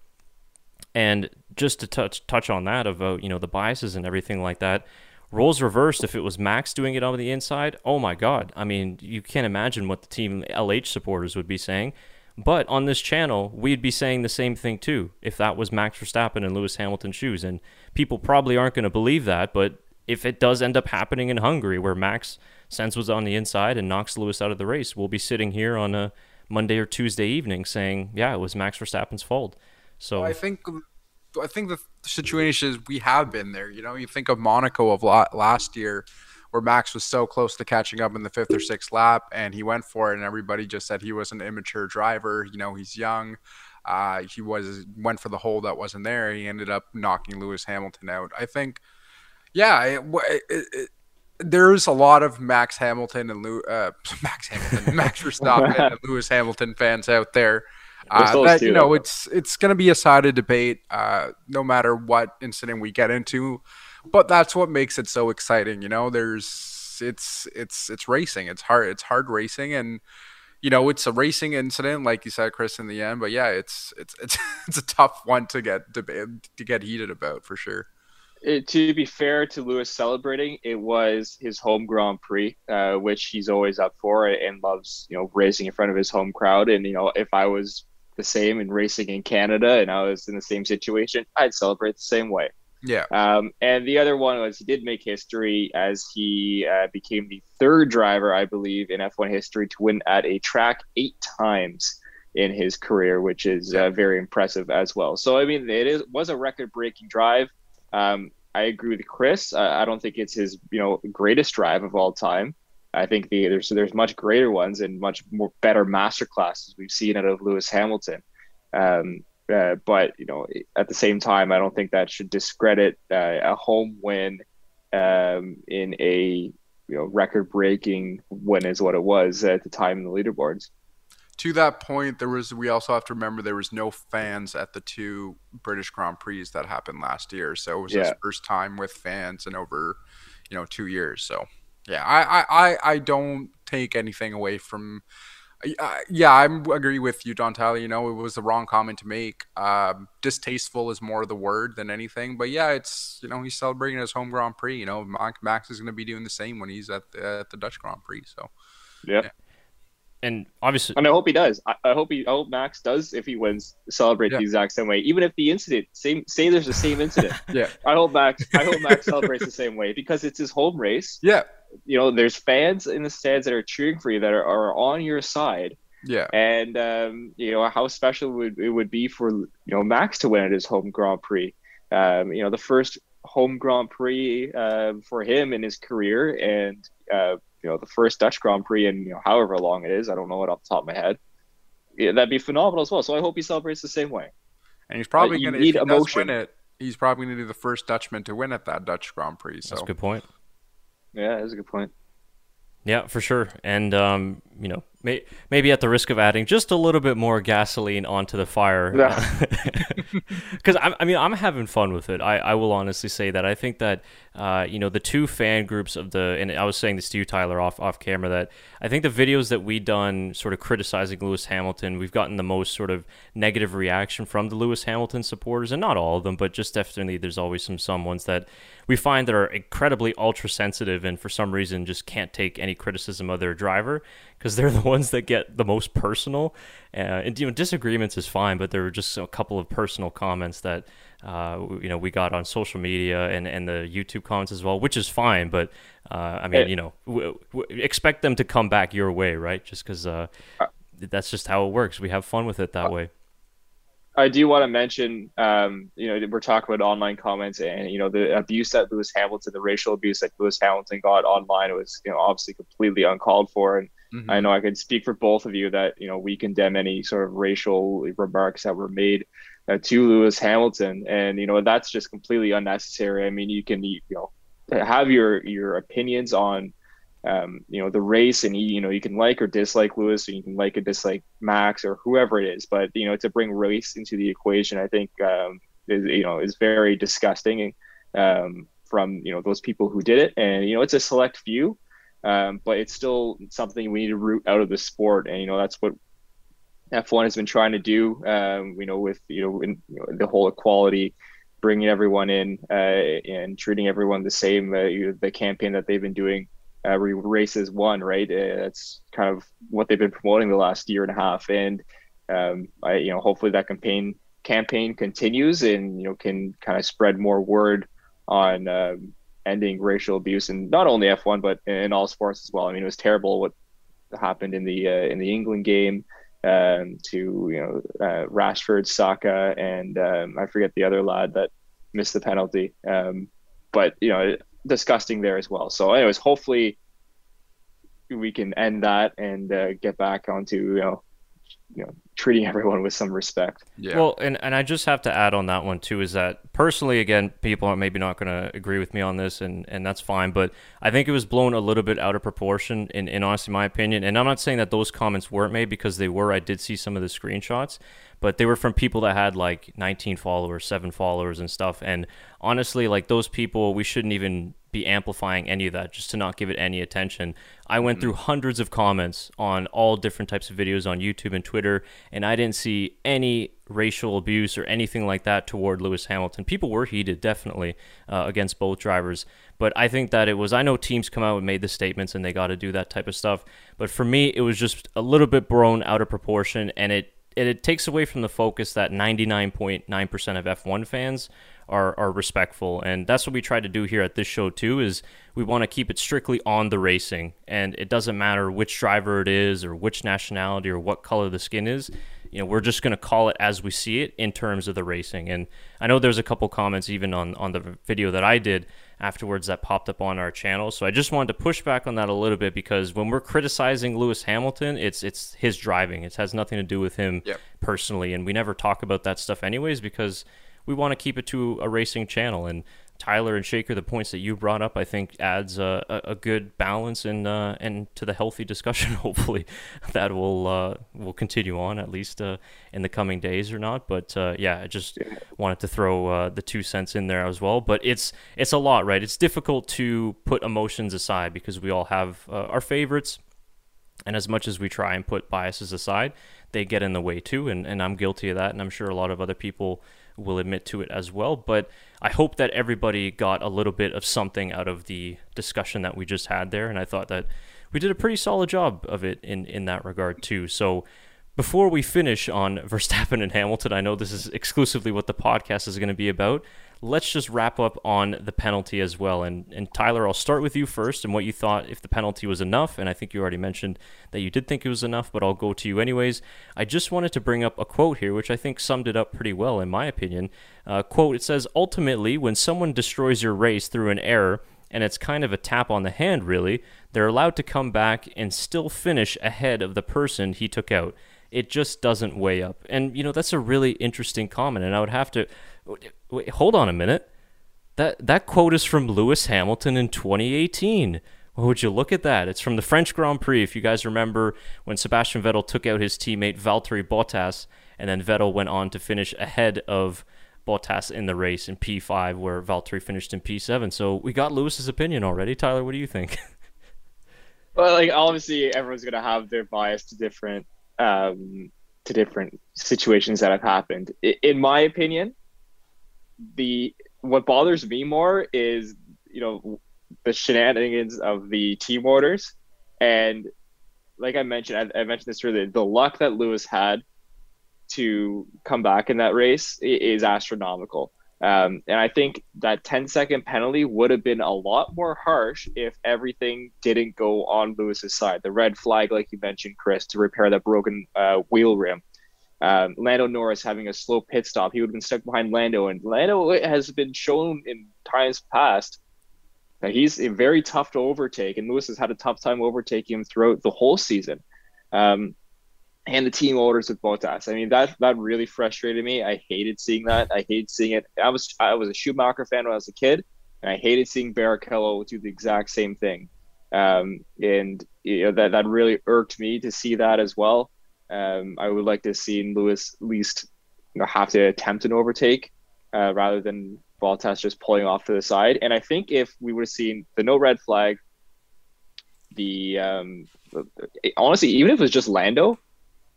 And just to touch touch on that about you know the biases and everything like that, roles reversed. If it was Max doing it on the inside, oh my God! I mean, you can't imagine what the team LH supporters would be saying. But on this channel, we'd be saying the same thing too if that was Max Verstappen and Lewis Hamilton's shoes. And people probably aren't going to believe that, but if it does end up happening in Hungary where Max Sense was on the inside and knocks Lewis out of the race, we'll be sitting here on a Monday or Tuesday evening saying, yeah, it was Max Verstappen's fault. So I think um, I think the situation is we have been there. You know, you think of Monaco of last year where Max was so close to catching up in the fifth or sixth lap, and he went for it, and everybody just said he was an immature driver. You know, he's young. Uh, he was went for the hole that wasn't there. He ended up knocking Lewis Hamilton out. I think, yeah, it, it, it, there's a lot of Max Hamilton and Lew, uh, Max Hamilton, Max Verstappen and Lewis Hamilton fans out there. Uh, that you know, it's it's going to be a sided debate, uh, no matter what incident we get into but that's what makes it so exciting. You know, there's it's it's it's racing. It's hard. It's hard racing, and you know, it's a racing incident, like you said, Chris, in the end. But yeah, it's it's it's it's a tough one to get to, to get heated about for sure. It, to be fair to Lewis celebrating, it was his home Grand Prix, uh, which he's always up for and loves, you know, racing in front of his home crowd. And you know, if I was the same in racing in Canada and I was in the same situation, I'd celebrate the same way. Yeah. Um, and the other one was he did make history as he uh, became the third driver, I believe, in F1 history to win at a track eight times in his career, which is uh, very impressive as well. So I mean, it is was a record-breaking drive. Um, I agree with Chris. Uh, I don't think it's his you know greatest drive of all time. I think the there's there's much greater ones and much more better master classes we've seen out of Lewis Hamilton. Um, uh, but you know, at the same time, I don't think that should discredit uh, a home win um, in a you know record-breaking win is what it was at the time in the leaderboards. to that point, there was. We also have to remember there was no fans at the two British Grand Prix that happened last year, so it was his first time with fans in over, you know, two years. So yeah, I I I, I don't take anything away from. Uh, yeah, I agree with you, Don Tyler. You know, it was the wrong comment to make. Um, distasteful is more the word than anything. But yeah, it's you know he's celebrating his home Grand Prix. You know, Max, Max is going to be doing the same when he's at the, at the Dutch Grand Prix. So Yeah. And obviously, And I hope he does. I, I hope he. I hope Max does if he wins celebrate Yeah. the exact same way. Even if the incident same say there's the same incident. yeah, I hope Max. I hope Max celebrates the same way because it's his home race. yeah, You know, there's fans in the stands that are cheering for you that are, are on your side, yeah. and um, you know how special would it would be for you know Max to win at his home Grand Prix. Um, you know, the first home Grand Prix uh, for him in his career, and uh, you know the first Dutch Grand Prix in you know however long it is. I don't know it off the top of my head. Yeah, that'd be phenomenal as well. So I hope he celebrates the same way. And he's probably going to, if need he emotion. win it, he's probably going to be the first Dutchman to win at that Dutch Grand Prix. So that's a good point. Yeah, that's a good point. Yeah, for sure. And um, you know, may, maybe at the risk of adding just a little bit more gasoline onto the fire, because I, I mean, I'm having fun with it. I, I will honestly say that I think that uh, you know the two fan groups of the, and I was saying this to you, Tyler, off off camera, that I think the videos that we done sort of criticizing Lewis Hamilton, we've gotten the most sort of negative reaction from the Lewis Hamilton supporters, and not all of them, but just definitely there's always some some ones that we find that are incredibly ultra sensitive and for some reason just can't take any criticism of their driver because they're the ones that get the most personal. Uh, and you know, disagreements is fine, but there were just a couple of personal comments that uh, you know we got on social media and, and the YouTube comments as well, which is fine. But uh, I mean, Hey. you know, w- w- expect them to come back your way, right? Just because uh, that's just how it works. We have fun with it that way. I do want to mention, um, you know, we're talking about online comments and you know the abuse that Lewis Hamilton, the racial abuse that Lewis Hamilton got online was, you know, obviously completely uncalled for. And Mhm. I know I could speak for both of you that you know we condemn any sort of racial remarks that were made uh, to Lewis Hamilton, and you know that's just completely unnecessary. I mean, you can you know have your your opinions on um, you know the race, and you, know you can like or dislike Lewis, or you can like or dislike Max or whoever it is, but you know to bring race into the equation, I think um, is you know is very disgusting um, from you know those people who did it, and you know it's a select few um, but it's still something we need to root out of the sport, and you know that's what F1 has been trying to do. Um, you know, with you know, in, you know the whole equality, bringing everyone in uh, and treating everyone the same. Uh, you, the campaign that they've been doing, uh, re- races one, right? Uh, that's kind of what they've been promoting the last year and a half, and um, I, you know, hopefully that campaign campaign continues and you know can kind of spread more word on. Um, ending racial abuse and not only F1 but in all sports as well. I mean, it was terrible what happened in the uh, in the England game um, to you know uh, Rashford, Saka, and um, I forget the other lad that missed the penalty. Um, but you know, disgusting there as well. So, anyways, hopefully we can end that and uh, get back onto you know you know treating everyone with some respect. Yeah. Well, and, and I just have to add on that one too is that personally, again, people are maybe not going to agree with me on this, and, and that's fine. But I think it was blown a little bit out of proportion, in, in honestly my opinion. And I'm not saying that those comments weren't made because they were. I did see some of the screenshots, but they were from people that had like 19 followers, seven followers, and stuff. And honestly, like those people, we shouldn't even be amplifying any of that just to not give it any attention. I went through hundreds of comments on all different types of videos on YouTube and Twitter, and I didn't see any racial abuse or anything like that toward Lewis Hamilton. People were heated, definitely, uh, against both drivers. But I think that it was, I know teams come out and made the statements and they got to do that type of stuff. But for me, it was just a little bit blown out of proportion, and it, it, it takes away from the focus that 99.9% of F1 fans are, are respectful. And that's what we try to do here at this show too is we want to keep it strictly on the racing. And it doesn't matter which driver it is or which nationality or what color the skin is you know we're just going to call it as we see it in terms of the racing. And i know there's a couple comments even on on the video that i did afterwards that popped up on our channel. So i just wanted to push back on that a little bit because when we're criticizing lewis hamilton it's it's his driving. It has nothing to do with him Yep. personally. And we never talk about that stuff anyways because we want to keep it to a racing channel and Tyler and Shaker, the points that you brought up, I think adds a, a, a good balance and uh, and to the healthy discussion. Hopefully, that will uh, will continue on at least uh, in the coming days or not. But uh, yeah, I just wanted to throw uh, the two cents in there as well. But it's it's a lot, right? It's difficult to put emotions aside because we all have uh, our favorites, and as much as we try and put biases aside, they get in the way too. And and I'm guilty of that, and I'm sure a lot of other people will admit to it as well. But I hope that everybody got a little bit of something out of the discussion that we just had there. And I thought that we did a pretty solid job of it in, in that regard, too. So before we finish on Verstappen and Hamilton, I know this is exclusively what the podcast is going to be about let's just wrap up on the penalty as well. And and Tyler, I'll start with you first and what you thought if the penalty was enough. And I think you already mentioned that you did think it was enough, but I'll go to you anyways. I just wanted to bring up a quote here, which I think summed it up pretty well, in my opinion. Uh, quote: It says, "Ultimately, when someone destroys your race through an error." And it's kind of a tap on the hand, really. They're allowed to come back and still finish ahead of the person he took out it just doesn't weigh up. And you know that's a really interesting comment, and I would have to Wait, hold on a minute. That that quote is from Lewis Hamilton in 2018. Well, would you look at that? It's from the French Grand Prix. If you guys remember when Sebastian Vettel took out his teammate Valtteri Bottas, and then Vettel went on to finish ahead of Bottas in the race in P5, where Valtteri finished in P7. So we got Lewis's opinion already. Tyler, what do you think? well, like obviously everyone's gonna have their bias to different um, to different situations that have happened. In my opinion, the what bothers me more is you know the shenanigans of the team orders and like I mentioned, I, I mentioned this earlier. The luck that Lewis had to come back in that race is astronomical. Um, and I think that 10 second penalty would have been a lot more harsh if everything didn't go on Lewis's side. The red flag, like you mentioned, Chris, to repair that broken uh, wheel rim um, Lando Norris having a slow pit stop, he would have been stuck behind Lando. And Lando has been shown in times past that he's very tough to overtake, and Lewis has had a tough time overtaking him throughout the whole season. Um, and the team orders with Bottas. I mean, that that really frustrated me. I hated seeing that. I hated seeing it. I was I was a Schumacher fan when I was a kid, and I hated seeing Barrichello do the exact same thing. Um, and you know that that really irked me to see that as well. Um, I would like to see Lewis at least you know, have to attempt an overtake uh, rather than Bottas just pulling off to the side. And I think if we would have seen the no red flag, the um, honestly, even if it was just Lando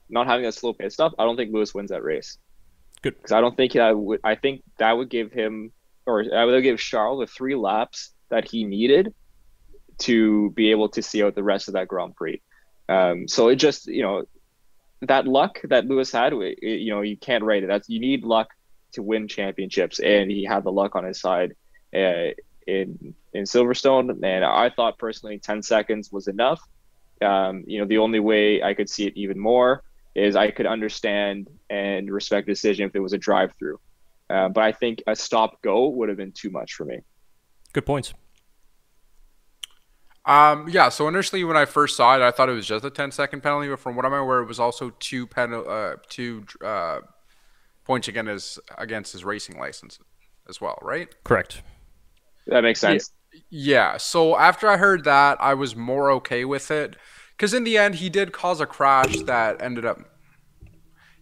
not having that slow pit stop, I don't think Lewis wins that race. Good, because I don't think that would. I think that would give him, or I would give Charles the three laps that he needed to be able to see out the rest of that Grand Prix. Um, so it just, you know, that luck that Lewis had, you know, you can't write it. That's you need luck to win championships, and he had the luck on his side uh, in in Silverstone. And I thought personally, ten seconds was enough. Um, you know, the only way I could see it even more is I could understand and respect the decision if it was a drive through. Uh, but I think a stop go would have been too much for me. Good points. Um, yeah, so initially when I first saw it, I thought it was just a 10 second penalty, but from what I'm aware, it was also two pen, uh, two uh, points against his, against his racing license as well, right? Correct. That makes sense. Yeah. yeah. So after I heard that, I was more okay with it because in the end, he did cause a crash that ended up.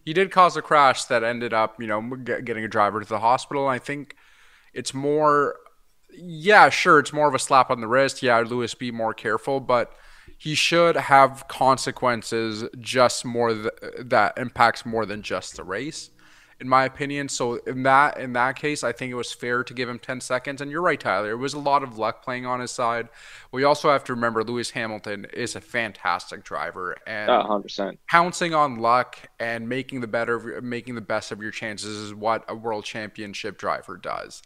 He did cause a crash that ended up, you know, getting a driver to the hospital. I think it's more yeah, sure, it's more of a slap on the wrist. Yeah, Lewis, be more careful, but he should have consequences just more th- that impacts more than just the race in my opinion. So in that in that case i think it was fair to give him 10 seconds. And you're right tyler it was a lot of luck playing on his side. We also have to remember lewis hamilton is a fantastic driver and oh, 100% pouncing on luck and making the better making the best of your chances is what a world championship driver does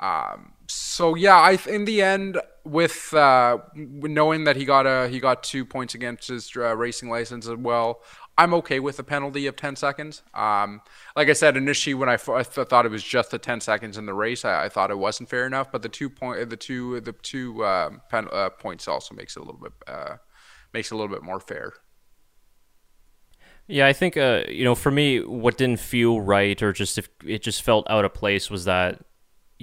um, so yeah, I in the end, with uh, knowing that he got a he got two points against his uh, racing license as well, I'm okay with the penalty of 10 seconds. Um, like I said initially, when I, f- I th- thought it was just the 10 seconds in the race, I, I, thought it wasn't fair enough. But the two point the two the two um, pen- uh, points also makes it a little bit uh, makes it a little bit more fair. Yeah, I think uh, you know, for me, what didn't feel right, or just if it just felt out of place, was that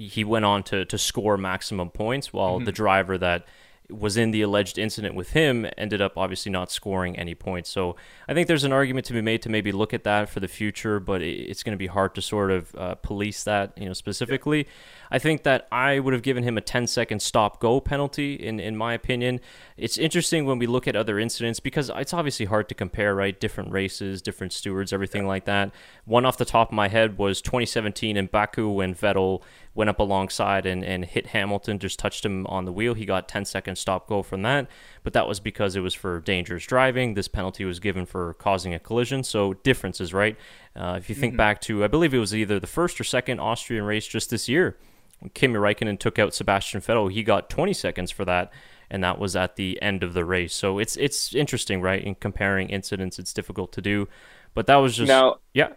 he went on to to score maximum points, while Mm-hmm. the driver that was in the alleged incident with him ended up obviously not scoring any points. So I think there's an argument to be made to maybe look at that for the future, but it's going to be hard to sort of uh, police that, you know, specifically. I think that I would have given him a 10 second stop go penalty, in, in my opinion. It's interesting when we look at other incidents because it's obviously hard to compare, right? Different races, different stewards, everything like that. One off the top of my head was 2017 in Baku when Vettel went up alongside and, and hit Hamilton, just touched him on the wheel. He got 10 second stop go from that, but that was because it was for dangerous driving. This penalty was given for causing a collision. So differences, right? Uh, if you think back to, I believe it was either the first or second Austrian race just this year. When Kimi Räikkönen took out Sebastian Vettel. He got 20 seconds for that, and that was at the end of the race. So it's it's interesting, right? In comparing incidents, it's difficult to do, but that was just Now, yeah,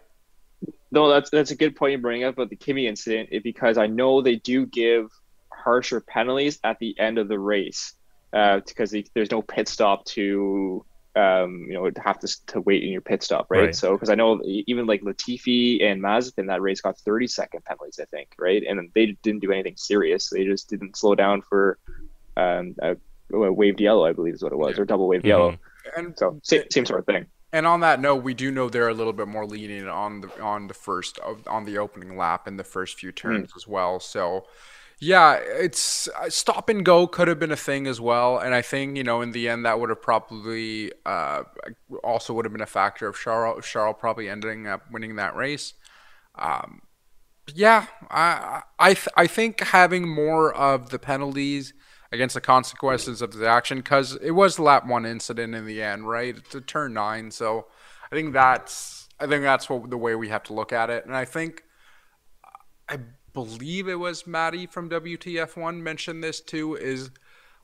No, that's that's a good point you bring up about the Kimi incident, it, because I know they do give harsher penalties at the end of the race, uh, because they, there's no pit stop to, um, you know, have to to wait in your pit stop, right? Right. So, because I know even like Latifi and Mazepin that race got 30 second penalties, I think, right? And they didn't do anything serious; they just didn't slow down for, um, a, a waved yellow, I believe is what it was, or double waved yellow. And So same, same sort of thing. And on that note, we do know they're a little bit more lenient on the on the first on the opening lap in the first few turns as well. So, yeah, it's uh, stop and go could have been a thing as well. And I think you know in the end that would have probably uh, also would have been a factor of Charles Charles probably ending up winning that race. Um, yeah, I I th- I think having more of the penalties against the consequences of the action because it was lap one incident in the end, right? It's a turn nine, so I think that's I think that's what the way we have to look at it, and I think I believe it was Maddie from WTF1 mentioned this too is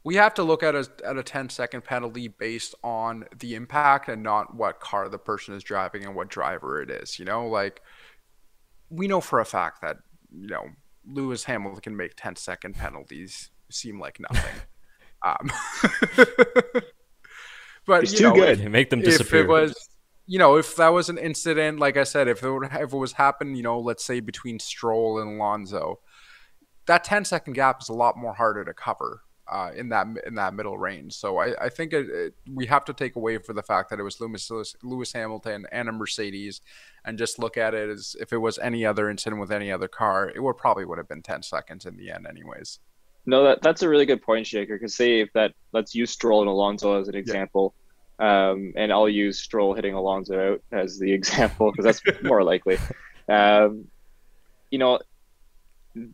we have to look at a at a 10 second penalty based on the impact and not what car the person is driving and what driver it is, you know? Like we know for a fact that, you know, Lewis Hamilton can make 10 second penalties seem like nothing. um, but He's you too know, good. if- make them disappear. if disappear. it was you know if that was an incident like i said if it would if it was happened you know let's say between stroll and alonso that 10 second gap is a lot more harder to cover uh, in that in that middle range so i, I think it, it, we have to take away for the fact that it was lewis, lewis lewis hamilton and a mercedes and just look at it as if it was any other incident with any other car it would probably would have been 10 seconds in the end anyways No, that that's a really good point, Shaker. Because say if that let's use Stroll and Alonso as an example, um, and I'll use Stroll hitting Alonso out as the example because that's more likely. Um, you know,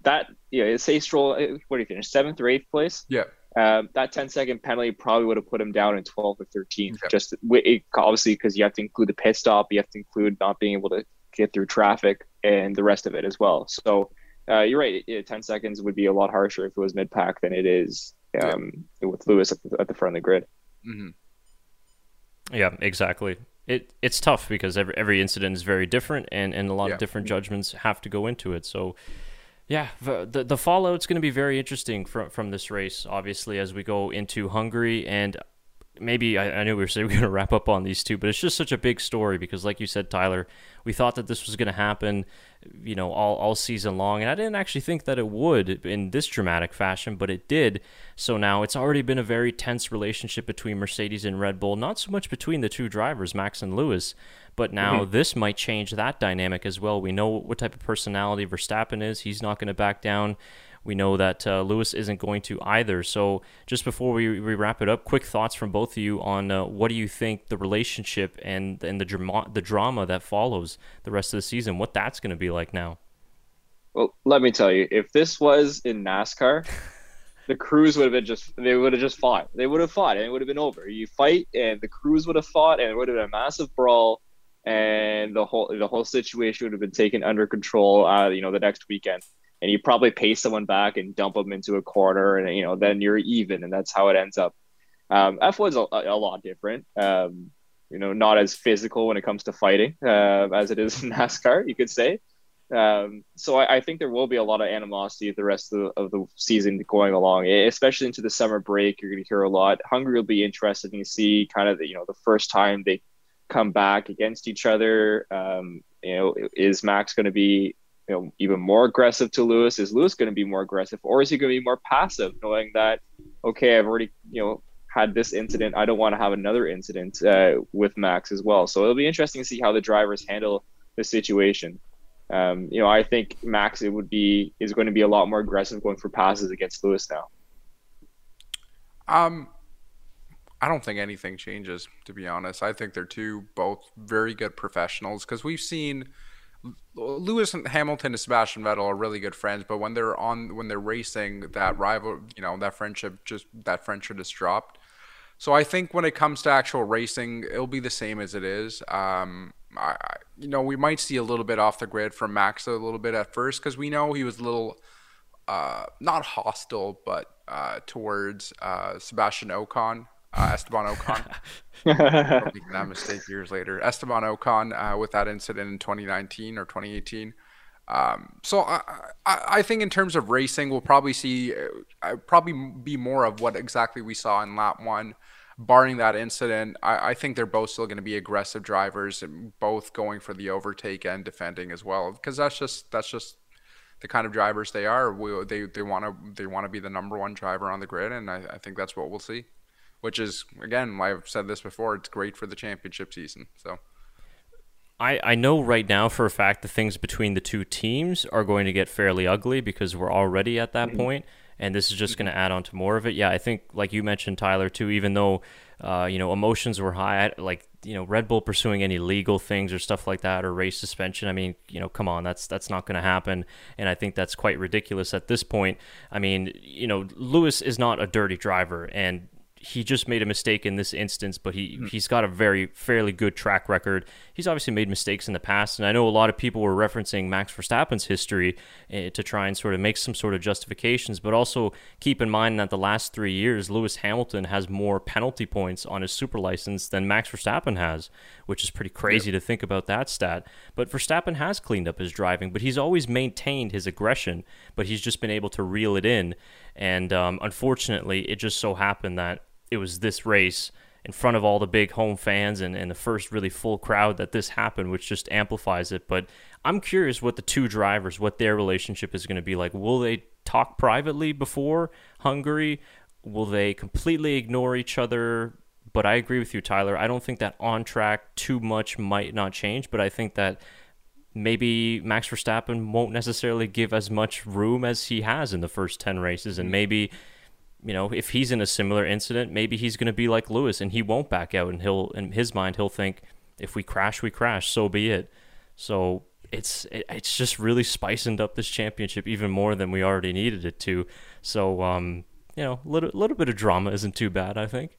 that yeah, say Stroll, uh, what do you finish seventh or eighth place? yeah Um, that 10 second penalty probably would have put him down in 12th or 13th. Okay. Just it, obviously because you have to include the pit stop, you have to include not being able to get through traffic and the rest of it as well. So uh, you're right. It, 10 seconds would be a lot harsher if it was mid pack than it is um, with Lewis at the, at the front of the grid. hmm Yeah, exactly. It it's tough because every every incident is very different, and, and a lot Yeah. of different judgments have to go into it. So, yeah, the the, the fallout's going to be very interesting from from this race. Obviously, as we go into Hungary, and maybe I, I knew we were we are going to wrap up on these two, but it's just such a big story because, like you said, Tyler, we thought that this was going to happen, you know, all all season long, and I didn't actually think that it would in this dramatic fashion, but it did. So now it's already been a very tense relationship between Mercedes and Red Bull, not so much between the two drivers, Max and Lewis, but now mm-hmm. this might change that dynamic as well. We know what type of personality Verstappen is; he's not going to back down. We know that uh, Lewis isn't going to either. So, just before we, we wrap it up, quick thoughts from both of you on uh, what do you think the relationship and and the drama the drama that follows the rest of the season, what that's going to be like now. Well, let me tell you, if this was in NASCAR, the crews would have been just they would have just fought. They would have fought and it would have been over. You fight and the crews would have fought and it would have been a massive brawl and the whole the whole situation would have been taken under control uh, you know, the next weekend. And you probably pay someone back and dump them into a corner and you know, then you're even and that's how it ends up. Um, F1's a, a lot different. Um, you know, not as physical when it comes to fighting uh, as it is in NASCAR, you could say. Um, so I, I think there will be a lot of animosity the rest of the, of the season going along, especially into the summer break. You're going to hear a lot. Hungary will be interesting to see kind of the, you know the first time they come back against each other. Um, you know, is Max going to be you know even more aggressive to Lewis? Is Lewis going to be more aggressive, or is he going to be more passive, knowing that okay, I've already you know had this incident, I don't want to have another incident uh, with Max as well. So it'll be interesting to see how the drivers handle the situation. Um, you know, I think Max it would be is going to be a lot more aggressive going for passes against Lewis now. Um, I don't think anything changes, to be honest. I think they're two both very good professionals because we've seen Lewis and Hamilton and Sebastian Vettel are really good friends, but when they're on when they're racing, that rival, you know, that friendship just that friendship is dropped. So I think when it comes to actual racing, it'll be the same as it is. Um, I, you know, we might see a little bit off the grid from Max a little bit at first because we know he was a little uh, not hostile, but uh, towards uh, Sebastian Ocon uh, Esteban Ocon. making that mistake years later. Esteban Ocon uh, with that incident in 2019 or 2018. Um, so I, I, I, think in terms of racing, we'll probably see uh, probably be more of what exactly we saw in lap one. Barring that incident, I, I think they're both still going to be aggressive drivers, and both going for the overtake and defending as well. Because that's just that's just the kind of drivers they are. We, they they want to they want to be the number one driver on the grid, and I, I think that's what we'll see which is again I've said this before. It's great for the championship season. So. I, I know right now for a fact the things between the two teams are going to get fairly ugly because we're already at that mm-hmm. point, and this is just going to add on to more of it. Yeah, I think like you mentioned, Tyler, too. Even though uh, you know emotions were high, like you know Red Bull pursuing any legal things or stuff like that or race suspension. I mean, you know, come on, that's that's not going to happen, and I think that's quite ridiculous at this point. I mean, you know, Lewis is not a dirty driver, and he just made a mistake in this instance, but he mm-hmm. he's got a very fairly good track record. He's obviously made mistakes in the past, and I know a lot of people were referencing Max Verstappen's history uh, to try and sort of make some sort of justifications, but also keep in mind that the last three years, Lewis Hamilton has more penalty points on his super license than Max Verstappen has, which is pretty crazy to think about that stat. But Verstappen has cleaned up his driving, but he's always maintained his aggression, but he's just been able to reel it in. And um, unfortunately, it just so happened that it was this race in front of all the big home fans and, and the first really full crowd that this happened, which just amplifies it. But I'm curious what the two drivers, what their relationship is going to be like. Will they talk privately before Hungary? Will they completely ignore each other? But I agree with you, Tyler. I don't think that on track too much might not change, but I think that maybe Max Verstappen won't necessarily give as much room as he has in the first 10 races, and mm. maybe you know, if he's in a similar incident, maybe he's going to be like Lewis and he won't back out and he'll in his mind he'll think if we crash, we crash, so be it. So it's it's just really spicing up this championship even more than we already needed it to. So um, you know, a little little bit of drama isn't too bad, I think.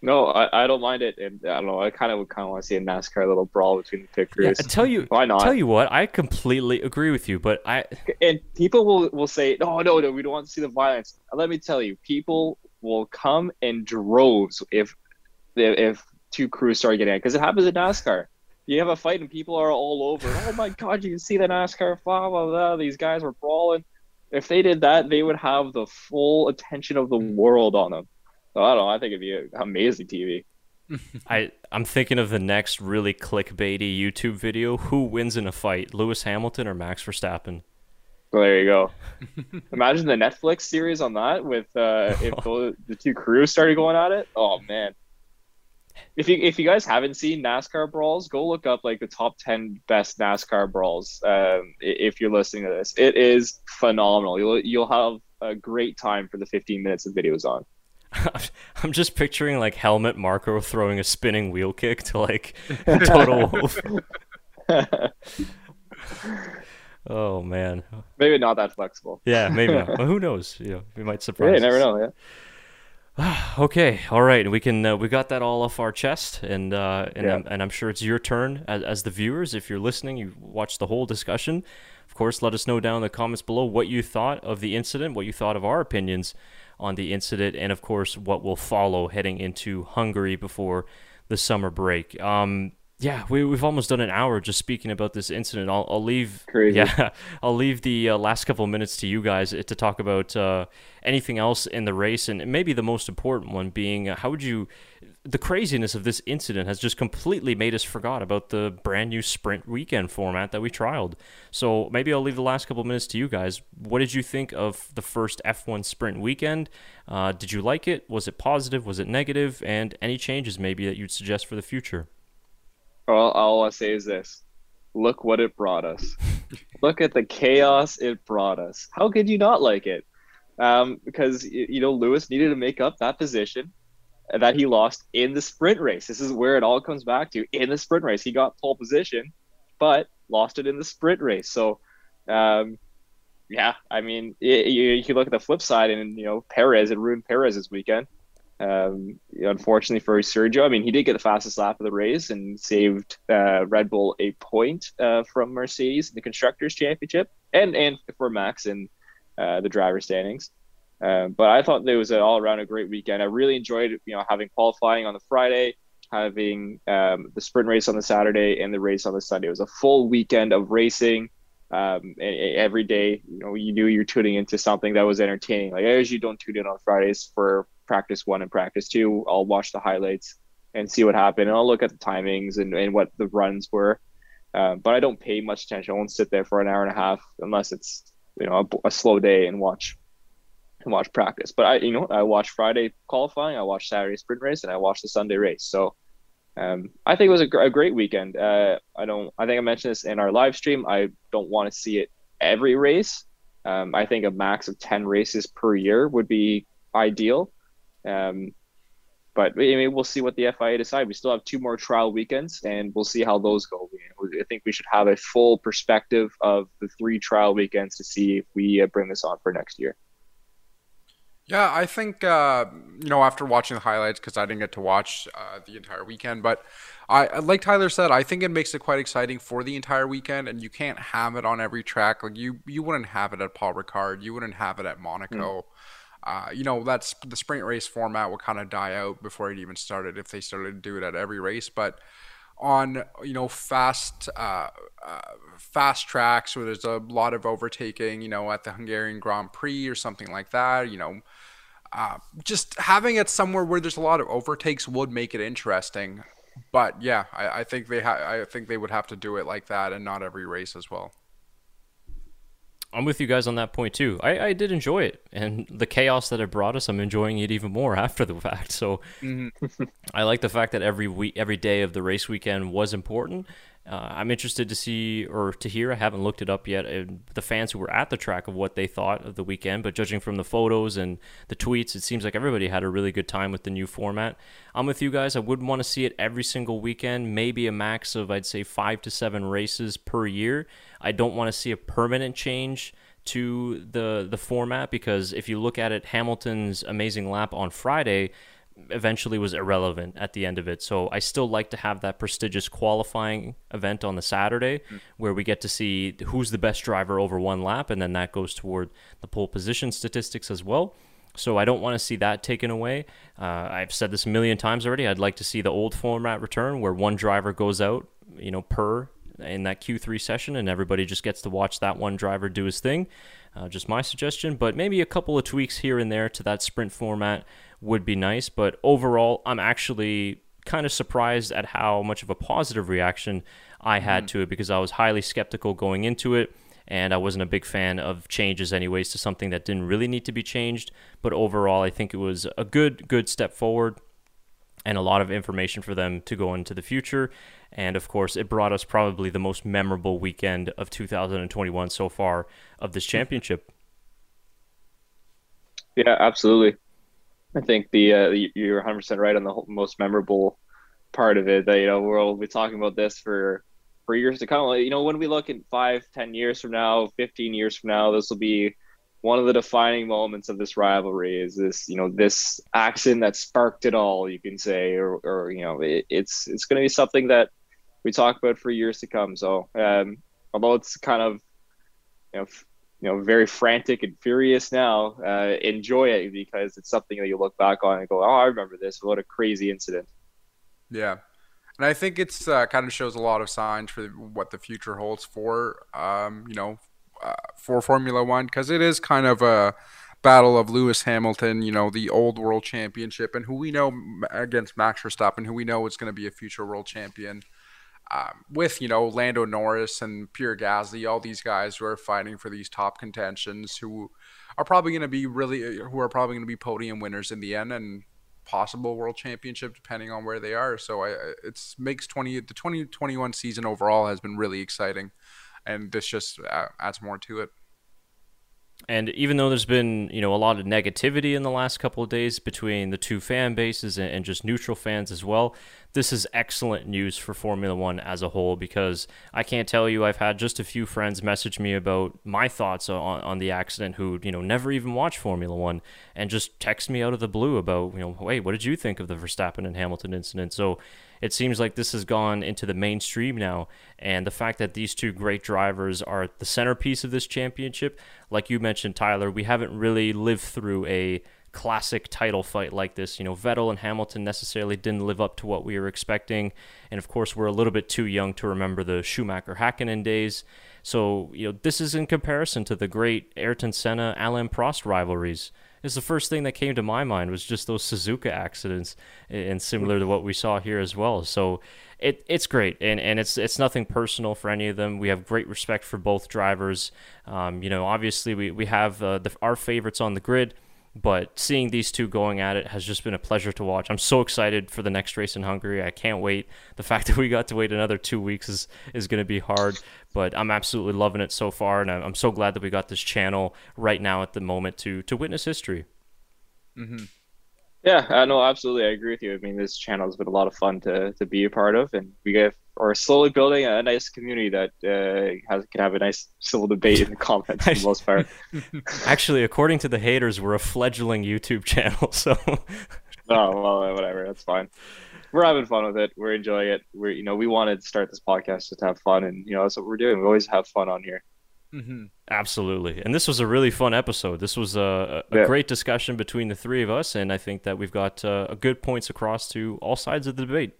No, I, I don't mind it. And I don't know. I kind of would kind of want to see a NASCAR little brawl between the pit crews. Yeah, tell you, why not? Tell you what, I completely agree with you. But I and people will will say, no, no, no, we don't want to see the violence. Let me tell you, people will come in droves if if two crews start getting it because it happens in NASCAR. You have a fight and people are all over. Oh my God, you can see the NASCAR, blah blah blah. These guys were brawling. If they did that, they would have the full attention of the world on them. So I don't know. I think it'd be amazing TV. I I'm thinking of the next really clickbaity YouTube video. Who wins in a fight, Lewis Hamilton or Max Verstappen? Well, there you go. Imagine the Netflix series on that with uh, if the, the two crews started going at it. Oh man! If you if you guys haven't seen NASCAR brawls, go look up like the top ten best NASCAR brawls. Um, if you're listening to this, it is phenomenal. You'll you'll have a great time for the 15 minutes of videos on. I'm just picturing like Helmut Marko throwing a spinning wheel kick to like Toto Wolff. oh man. Maybe not that flexible. Yeah, maybe not. well, who knows? You know, we might surprise. Yeah, you never know. Yeah. okay, all right. We can uh, we got that all off our chest, and uh, and yeah. I'm, and I'm sure it's your turn as, as the viewers. If you're listening, you watch the whole discussion. Of course, let us know down in the comments below what you thought of the incident, what you thought of our opinions on the incident, and of course, what will follow heading into Hungary before the summer break. Um, yeah, we we've almost done an hour just speaking about this incident. I'll I'll leave Crazy. yeah, I'll leave the uh, last couple of minutes to you guys to talk about uh, anything else in the race, and maybe the most important one being uh, how would you the craziness of this incident has just completely made us forgot about the brand new sprint weekend format that we trialed. So maybe I'll leave the last couple minutes to you guys. What did you think of the first F1 sprint weekend? Uh, did you like it? Was it positive? Was it negative? And any changes maybe that you'd suggest for the future? Well, all I'll say is this look what it brought us. look at the chaos it brought us. How could you not like it? Um, because, you know, Lewis needed to make up that position that he lost in the sprint race. This is where it all comes back to. In the sprint race, he got pole position, but lost it in the sprint race. So, um, yeah, I mean, it, you, you look at the flip side, and you know, Perez it ruined Perez this weekend. Um, unfortunately for Sergio, I mean, he did get the fastest lap of the race and saved uh, Red Bull a point uh, from Mercedes in the constructors' championship, and and for Max in uh, the driver standings. Uh, but I thought it was an all around a great weekend. I really enjoyed, you know, having qualifying on the Friday, having um, the sprint race on the Saturday, and the race on the Sunday. It was a full weekend of racing. Um, and every day, you know, you knew you're tuning into something that was entertaining. Like as you don't tune in on Fridays for practice one and practice two, I'll watch the highlights and see what happened, and I'll look at the timings and, and what the runs were. Uh, but I don't pay much attention. I won't sit there for an hour and a half unless it's you know a, a slow day and watch watch practice. But I, you know, I watch Friday qualifying, I watch Saturday sprint race, and I watch the Sunday race. So um, I think it was a, gr- a great weekend. Uh, I don't. I think I mentioned this in our live stream. I don't want to see it every race. Um, I think a max of ten races per year would be ideal. Um, but I mean, we'll see what the FIA decide. We still have two more trial weekends, and we'll see how those go. I think we should have a full perspective of the three trial weekends to see if we uh, bring this on for next year. Yeah, I think uh, you know after watching the highlights because I didn't get to watch uh, the entire weekend, but I like Tyler said, I think it makes it quite exciting for the entire weekend, and you can't have it on every track. Like you, you wouldn't have it at Paul Ricard, you wouldn't have it at Monaco. Mm. Uh, you know that's the sprint race format will kind of die out before it even started if they started to do it at every race, but on you know fast uh, uh, fast tracks where there's a lot of overtaking you know at the Hungarian Grand Prix or something like that you know uh, just having it somewhere where there's a lot of overtakes would make it interesting but yeah I, I think they ha- I think they would have to do it like that and not every race as well I'm with you guys on that point too. I, I did enjoy it, and the chaos that it brought us, I'm enjoying it even more after the fact. So mm-hmm. I like the fact that every week, every day of the race weekend was important, uh, I'm interested to see or to hear. I haven't looked it up yet. Uh, the fans who were at the track of what they thought of the weekend, but judging from the photos and the tweets, it seems like everybody had a really good time with the new format. I'm with you guys. I wouldn't want to see it every single weekend. Maybe a max of I'd say five to seven races per year. I don't want to see a permanent change to the the format because if you look at it, Hamilton's amazing lap on Friday eventually was irrelevant at the end of it. So I still like to have that prestigious qualifying event on the Saturday mm. where we get to see who's the best driver over one lap, and then that goes toward the pole position statistics as well. So I don't want to see that taken away. Uh, I've said this a million times already. I'd like to see the old format return where one driver goes out, you know, per in that Q3 session, and everybody just gets to watch that one driver do his thing. Uh, just my suggestion, but maybe a couple of tweaks here and there to that sprint format would be nice. But overall, I'm actually kind of surprised at how much of a positive reaction I had mm. to it because I was highly skeptical going into it and I wasn't a big fan of changes anyways to something that didn't really need to be changed. But overall, I think it was a good good step forward and a lot of information for them to go into the future. And of course, it brought us probably the most memorable weekend of 2021 so far of this championship. Yeah, absolutely. I think the uh, you're 100 percent right on the most memorable part of it. That you know we'll be talking about this for for years to come. You know, when we look in five, ten years from now, 15 years from now, this will be one of the defining moments of this rivalry. Is this you know this action that sparked it all? You can say, or, or you know, it, it's it's going to be something that we talk about for years to come. So, um, although it's kind of you know you know very frantic and furious now uh, enjoy it because it's something that you look back on and go oh i remember this. What a crazy incident. Yeah. And I think it's uh, kind of shows a lot of signs for what the future holds for um, you know uh, for Formula One because it is kind of a battle of Lewis Hamilton, you know, the old world championship, and who we know against Max Verstappen, who we know is going to be a future world champion. Um, with you know Lando Norris and Pierre Gasly, all these guys who are fighting for these top contentions, who are probably going to be really, who are probably going to be podium winners in the end, and possible world championship depending on where they are. So it makes twenty the twenty twenty one season overall has been really exciting, and this just uh, adds more to it. And even though there's been, you know, a lot of negativity in the last couple of days between the two fan bases and, just neutral fans as well, this is excellent news for Formula One as a whole because I can't tell you, I've had just a few friends message me about my thoughts on, on the accident who, you know, never even watched Formula One and just text me out of the blue about, you know, hey, what did you think of the Verstappen and Hamilton incident? So it seems like this has gone into the mainstream now. And the fact that these two great drivers are the centerpiece of this championship, like you mentioned, Tyler, we haven't really lived through a classic title fight like this. You know, Vettel and Hamilton necessarily didn't live up to what we were expecting. And of course, we're a little bit too young to remember the Schumacher Hakkinen days. So, you know, this is in comparison to the great Ayrton Senna Alain Prost rivalries is the first thing that came to my mind was just those Suzuka accidents, and similar to what we saw here as well. So it it's great, and and it's it's nothing personal for any of them. We have great respect for both drivers. Um, you know, obviously we we have uh, the, our favorites on the grid. But seeing these two going at it has just been a pleasure to watch. I'm so excited for the next race in Hungary. I can't wait. The fact that we got to wait another two weeks is, is going to be hard, but I'm absolutely loving it so far. And I'm so glad that we got this channel right now at the moment to, to witness history. Mm-hmm. Yeah, uh, no, absolutely. I agree with you. I mean, this channel has been a lot of fun to, to be a part of, and we get are slowly building a nice community that uh, has can have a nice civil debate in the comments for the most part. Actually, according to the haters, we're a fledgling YouTube channel, so. oh well, whatever. That's fine. We're having fun with it. We're enjoying it. We're you know we wanted to start this podcast just to have fun, and you know that's what we're doing. We always have fun on here. Mm-hmm. Absolutely. And this was a really fun episode. This was a, a yeah. great discussion between the three of us, and I think that we've got uh, good points across to all sides of the debate.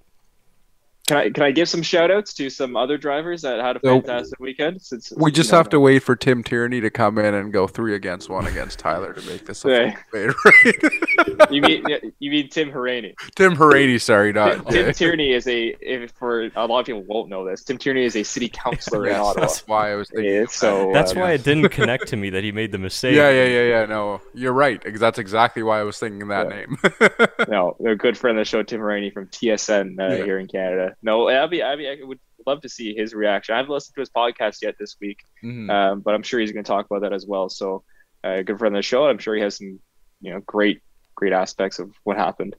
Can I can I give some shout outs to some other drivers that had a fantastic so, weekend? Since we just have to wait for Tim Tierney to come in and go three against one against Tyler to make this a yeah. right? you mean you mean Tim Hauraney? Tim Hauraney, sorry, not Tim, Tim Tierney is a if for a lot of people won't know this. Tim Tierney is a city councilor yes, in Ottawa. That's why I was thinking. Yeah, so that's uh, why it didn't connect to me that he made the mistake. Yeah, yeah, yeah, yeah. No, you're right. That's exactly why I was thinking that name. no, a good friend of the show, Tim Hauraney from TSN uh, here in Canada. No, I'll be, I'll be, I would love to see his reaction. I haven't listened to his podcast yet this week, mm-hmm. um, but I'm sure he's going to talk about that as well. So, uh, good friend of the show. I'm sure he has some, you know, great, great aspects of what happened.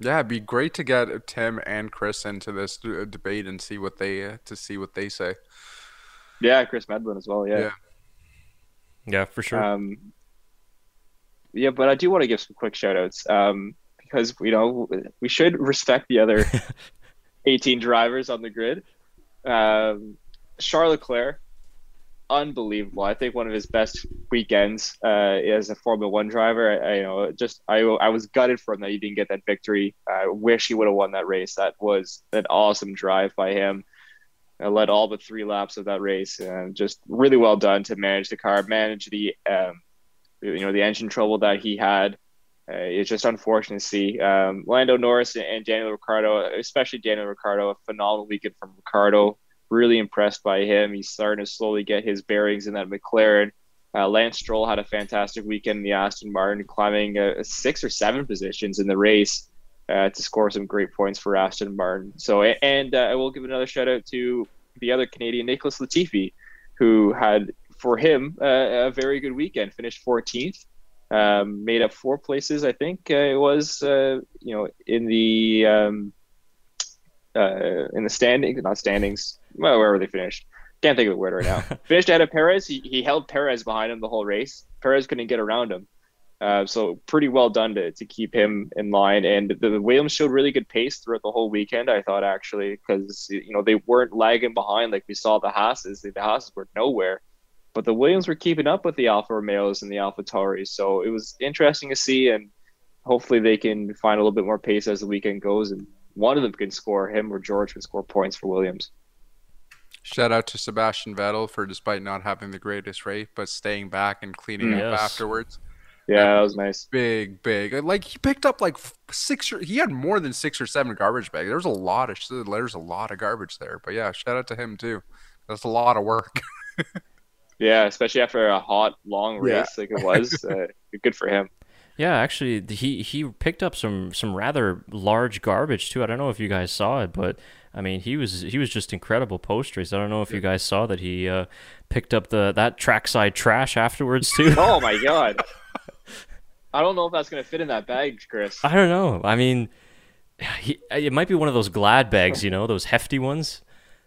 Yeah, it'd be great to get Tim and Chris into this debate and see what they uh, to see what they say. Yeah, Chris Medland as well. Yeah. Yeah, yeah for sure. Um, yeah, but I do want to give some quick shout outs um, because you know we should respect the other 18 drivers on the grid. Um, Charles Leclerc, unbelievable. I think one of his best weekends uh, as a Formula One driver. I, I, you know just I, I was gutted for him that he didn't get that victory. I wish he would have won that race. That was an awesome drive by him. I led all but three laps of that race, and just really well done to manage the car, manage the um, you know the engine trouble that he had uh, it's just unfortunate to see um, Lando Norris and Daniel Ricciardo, especially Daniel Ricciardo, a phenomenal weekend from Ricciardo. Really impressed by him. He's starting to slowly get his bearings in that McLaren. Uh, Lance Stroll had a fantastic weekend in the Aston Martin, climbing uh, six or seven positions in the race uh, to score some great points for Aston Martin. So, and uh, I will give another shout out to the other Canadian, Nicholas Latifi, who had for him uh, a very good weekend, finished 14th um, made up four places, I think uh, it was, uh, you know, in the um, uh, in the standings, not standings, well, wherever they finished. Can't think of the word right now. finished ahead of Perez. He, he held Perez behind him the whole race. Perez couldn't get around him. Uh, so pretty well done to, to keep him in line. And the, the Williams showed really good pace throughout the whole weekend. I thought actually because you know they weren't lagging behind like we saw the Haas's. The Haas's were nowhere. But the Williams were keeping up with the Alfa Romeos and the AlphaTauris, so it was interesting to see, and hopefully they can find a little bit more pace as the weekend goes and one of them can score, him or George can score points for Williams. Shout out to Sebastian Vettel for despite not having the greatest rate, but staying back and cleaning Mm. up afterwards. Yeah, that was nice. Big, big. Like he picked up like six or he had more than six or seven garbage bags. There's a lot of there's a lot of garbage there. But yeah, shout out to him too. That's a lot of work. Yeah, especially after a hot, long Yeah. race like it was. uh, good for him. Yeah, actually, he he picked up some some rather large garbage too. I don't know if you guys saw it, but I mean, he was he was just incredible post race. I don't know if you guys saw that he uh, picked up the that trackside trash afterwards too. Oh my god. I don't know if that's gonna fit in that bag, Chris. I don't know. I mean, he, it might be one of those glad bags, you know, those hefty ones.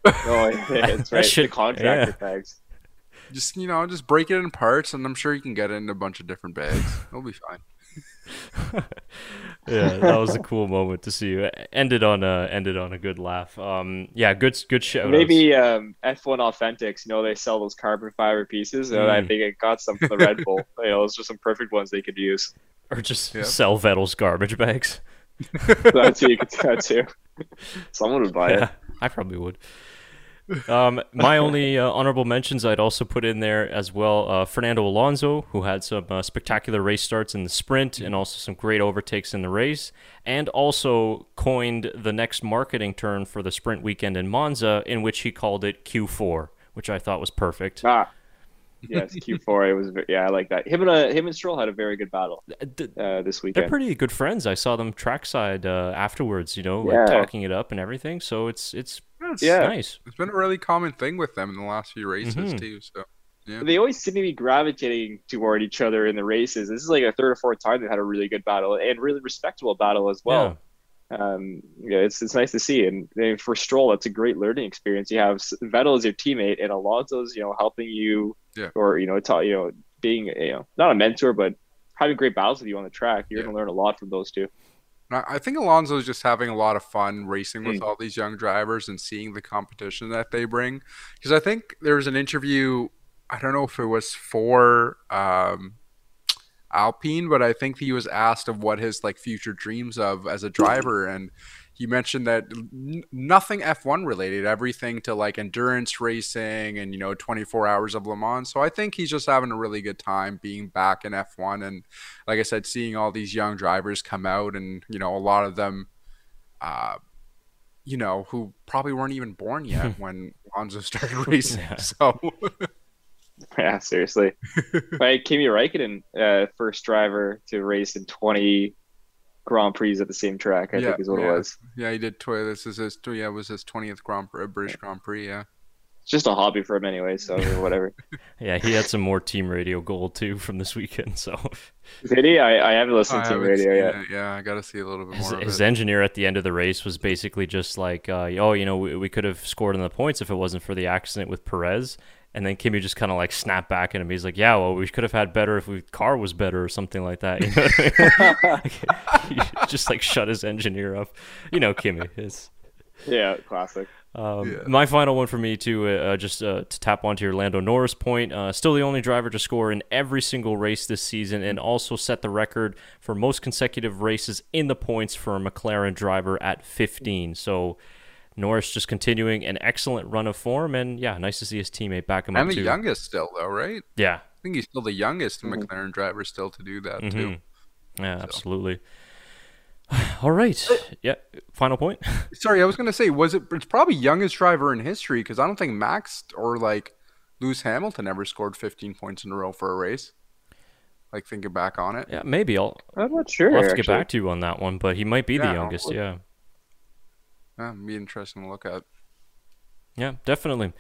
Oh, yeah, that's That right. shit- the contractor yeah. bags. Just you know, just break it in parts, and I'm sure you can get it in a bunch of different bags. It'll be fine. yeah, that was a cool moment to see. you. Ended on a ended on a good laugh. Um, yeah, good good shout. Maybe um, F1 Authentics, you know, they sell those carbon fiber pieces, and I Mm. think it got some from the Red Bull. you know, those are some perfect ones they could use. or just Yeah. sell Vettel's garbage bags. That's who you could do that too. Someone would buy Yeah, it. I probably would. Um, my only uh, honorable mentions I'd also put in there as well. Uh, Fernando Alonso, who had some uh, spectacular race starts in the sprint and also some great overtakes in the race, and also coined the next marketing term for the sprint weekend in Monza, in which he called it Q4, which I thought was perfect. Ah, yes, Q4. It was. ve- Yeah, I like that. Him and uh, him and Stroll had a very good battle uh, this weekend. They're pretty good friends. I saw them trackside uh, afterwards, you know, like talking it up and everything. So it's it's It's, Yeah. nice. it's been a really common thing with them in the last few races Mhm. too. So They always seem to be gravitating toward each other in the races. This is like a third or fourth time they've had a really good battle and really respectable battle as well. um, yeah, it's it's nice to see. And, and for Stroll, that's a great learning experience. You have Vettel as your teammate, and Alonso's you know helping you, Yeah. or you know, ta- you know, being you know not a mentor, but having great battles with you on the track. You're Yeah. going to learn a lot from those two. I I think Alonso's just having a lot of fun racing with Mm. all these young drivers and seeing the competition that they bring. Because I think there was an interview, I don't know if it was for um, Alpine, but I think he was asked of what his like future dreams of as a driver, and he mentioned that n- nothing F1 related, everything to like endurance racing and you know 24 hours of Le Mans. So I think he's just having a really good time being back in F1 and like I said, seeing all these young drivers come out, and you know, a lot of them, uh, you know, who probably weren't even born yet when Alonso started racing. Yeah. So Yeah, seriously. like Kimi Räikkönen, uh, first driver to race in 20 Grand Prix at the same track. I Yeah, think is what yeah. it was. yeah, he did. Tw- this is his. Yeah, it was his twentieth Grand Prix, British Grand Prix. Yeah. It's just a hobby for him anyway, so whatever. Yeah, he had some more team radio gold too from this weekend. So Did he? I, I haven't listened I to haven't radio yet. it. Yeah, I got to see a little bit his, more of his it. engineer at the end of the race was basically just like, uh, "Oh, you know, we, we could have scored in the points if it wasn't for the accident with Perez." And then Kimi just kind of like snapped back at him. He's like, "Yeah, well, we could have had better if we car was better or something like that." You know what I mean? he just like shut his engineer up. You know, Kimi. is. Yeah, classic. Um, Yeah. My final one for me too, uh, uh, just uh, to tap onto your Lando Norris point, uh, still the only driver to score in every single race this season, and also set the record for most consecutive races in the points for a McLaren driver at 15. So Norris just continuing an excellent run of form, and yeah, nice to see his teammate back him and up the too. youngest still, though, right? Yeah, I think he's still the youngest Mhm. McLaren driver still to do that too. Mhm. yeah, absolutely. All right, yeah. Final point. Sorry, I was gonna say, was it? It's probably youngest driver in history because I don't think Max or like Lewis Hamilton ever scored 15 points in a row for a race. Like thinking back on it, Yeah, maybe I'll, I'm not sure. I'll have to get back to you on that one, but he might be the youngest. Yeah. Yeah, be interesting to look at. Yeah, definitely.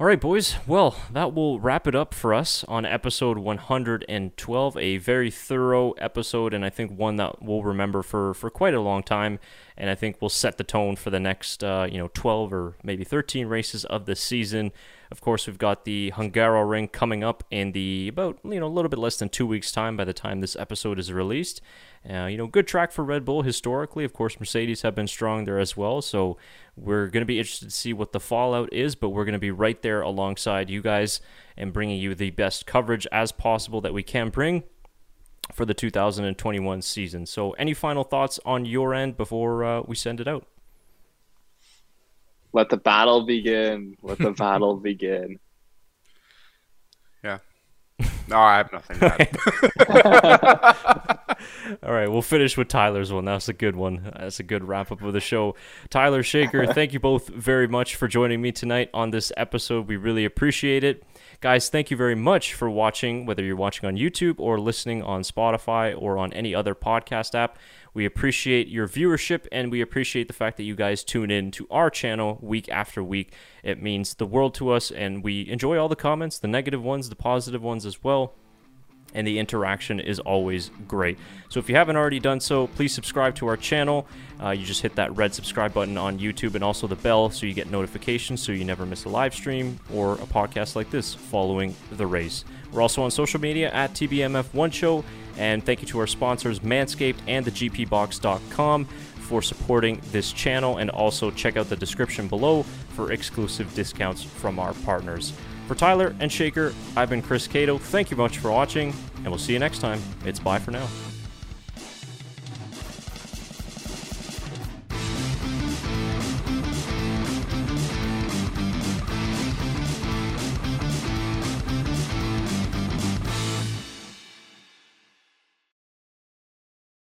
All right, boys. Well, that will wrap it up for us on episode 112. A very thorough episode, and I think one that we'll remember for, for quite a long time. And I think we'll set the tone for the next, uh, you know, 12 or maybe 13 races of the season. Of course, we've got the Hungaroring coming up in the about, you know, a little bit less than two weeks' time by the time this episode is released. Uh, you know, good track for Red Bull historically. Of course, Mercedes have been strong there as well. So we're going to be interested to see what the fallout is, but we're going to be right there alongside you guys and bringing you the best coverage as possible that we can bring for the 2021 season. So, any final thoughts on your end before uh, we send it out? Let the battle begin. Let the battle begin. Yeah. No, I have nothing to add. All right, we'll finish with Tyler's one. That's a good one. That's a good wrap up of the show. Tyler Shaker, thank you both very much for joining me tonight on this episode. We really appreciate it. Guys, thank you very much for watching, whether you're watching on YouTube or listening on Spotify or on any other podcast app. We appreciate your viewership and we appreciate the fact that you guys tune in to our channel week after week. It means the world to us, and we enjoy all the comments, the negative ones, the positive ones as well and the interaction is always great. So if you haven't already done so, please subscribe to our channel. Uh, you just hit that red subscribe button on YouTube and also the bell so you get notifications so you never miss a live stream or a podcast like this following the race. We're also on social media at TBMF1 Show, and thank you to our sponsors Manscaped and thegpbox.com for supporting this channel, and also check out the description below for exclusive discounts from our partners. For Tyler and Shaker, I've been Chris Cato. Thank you much for watching, and we'll see you next time. It's bye for now.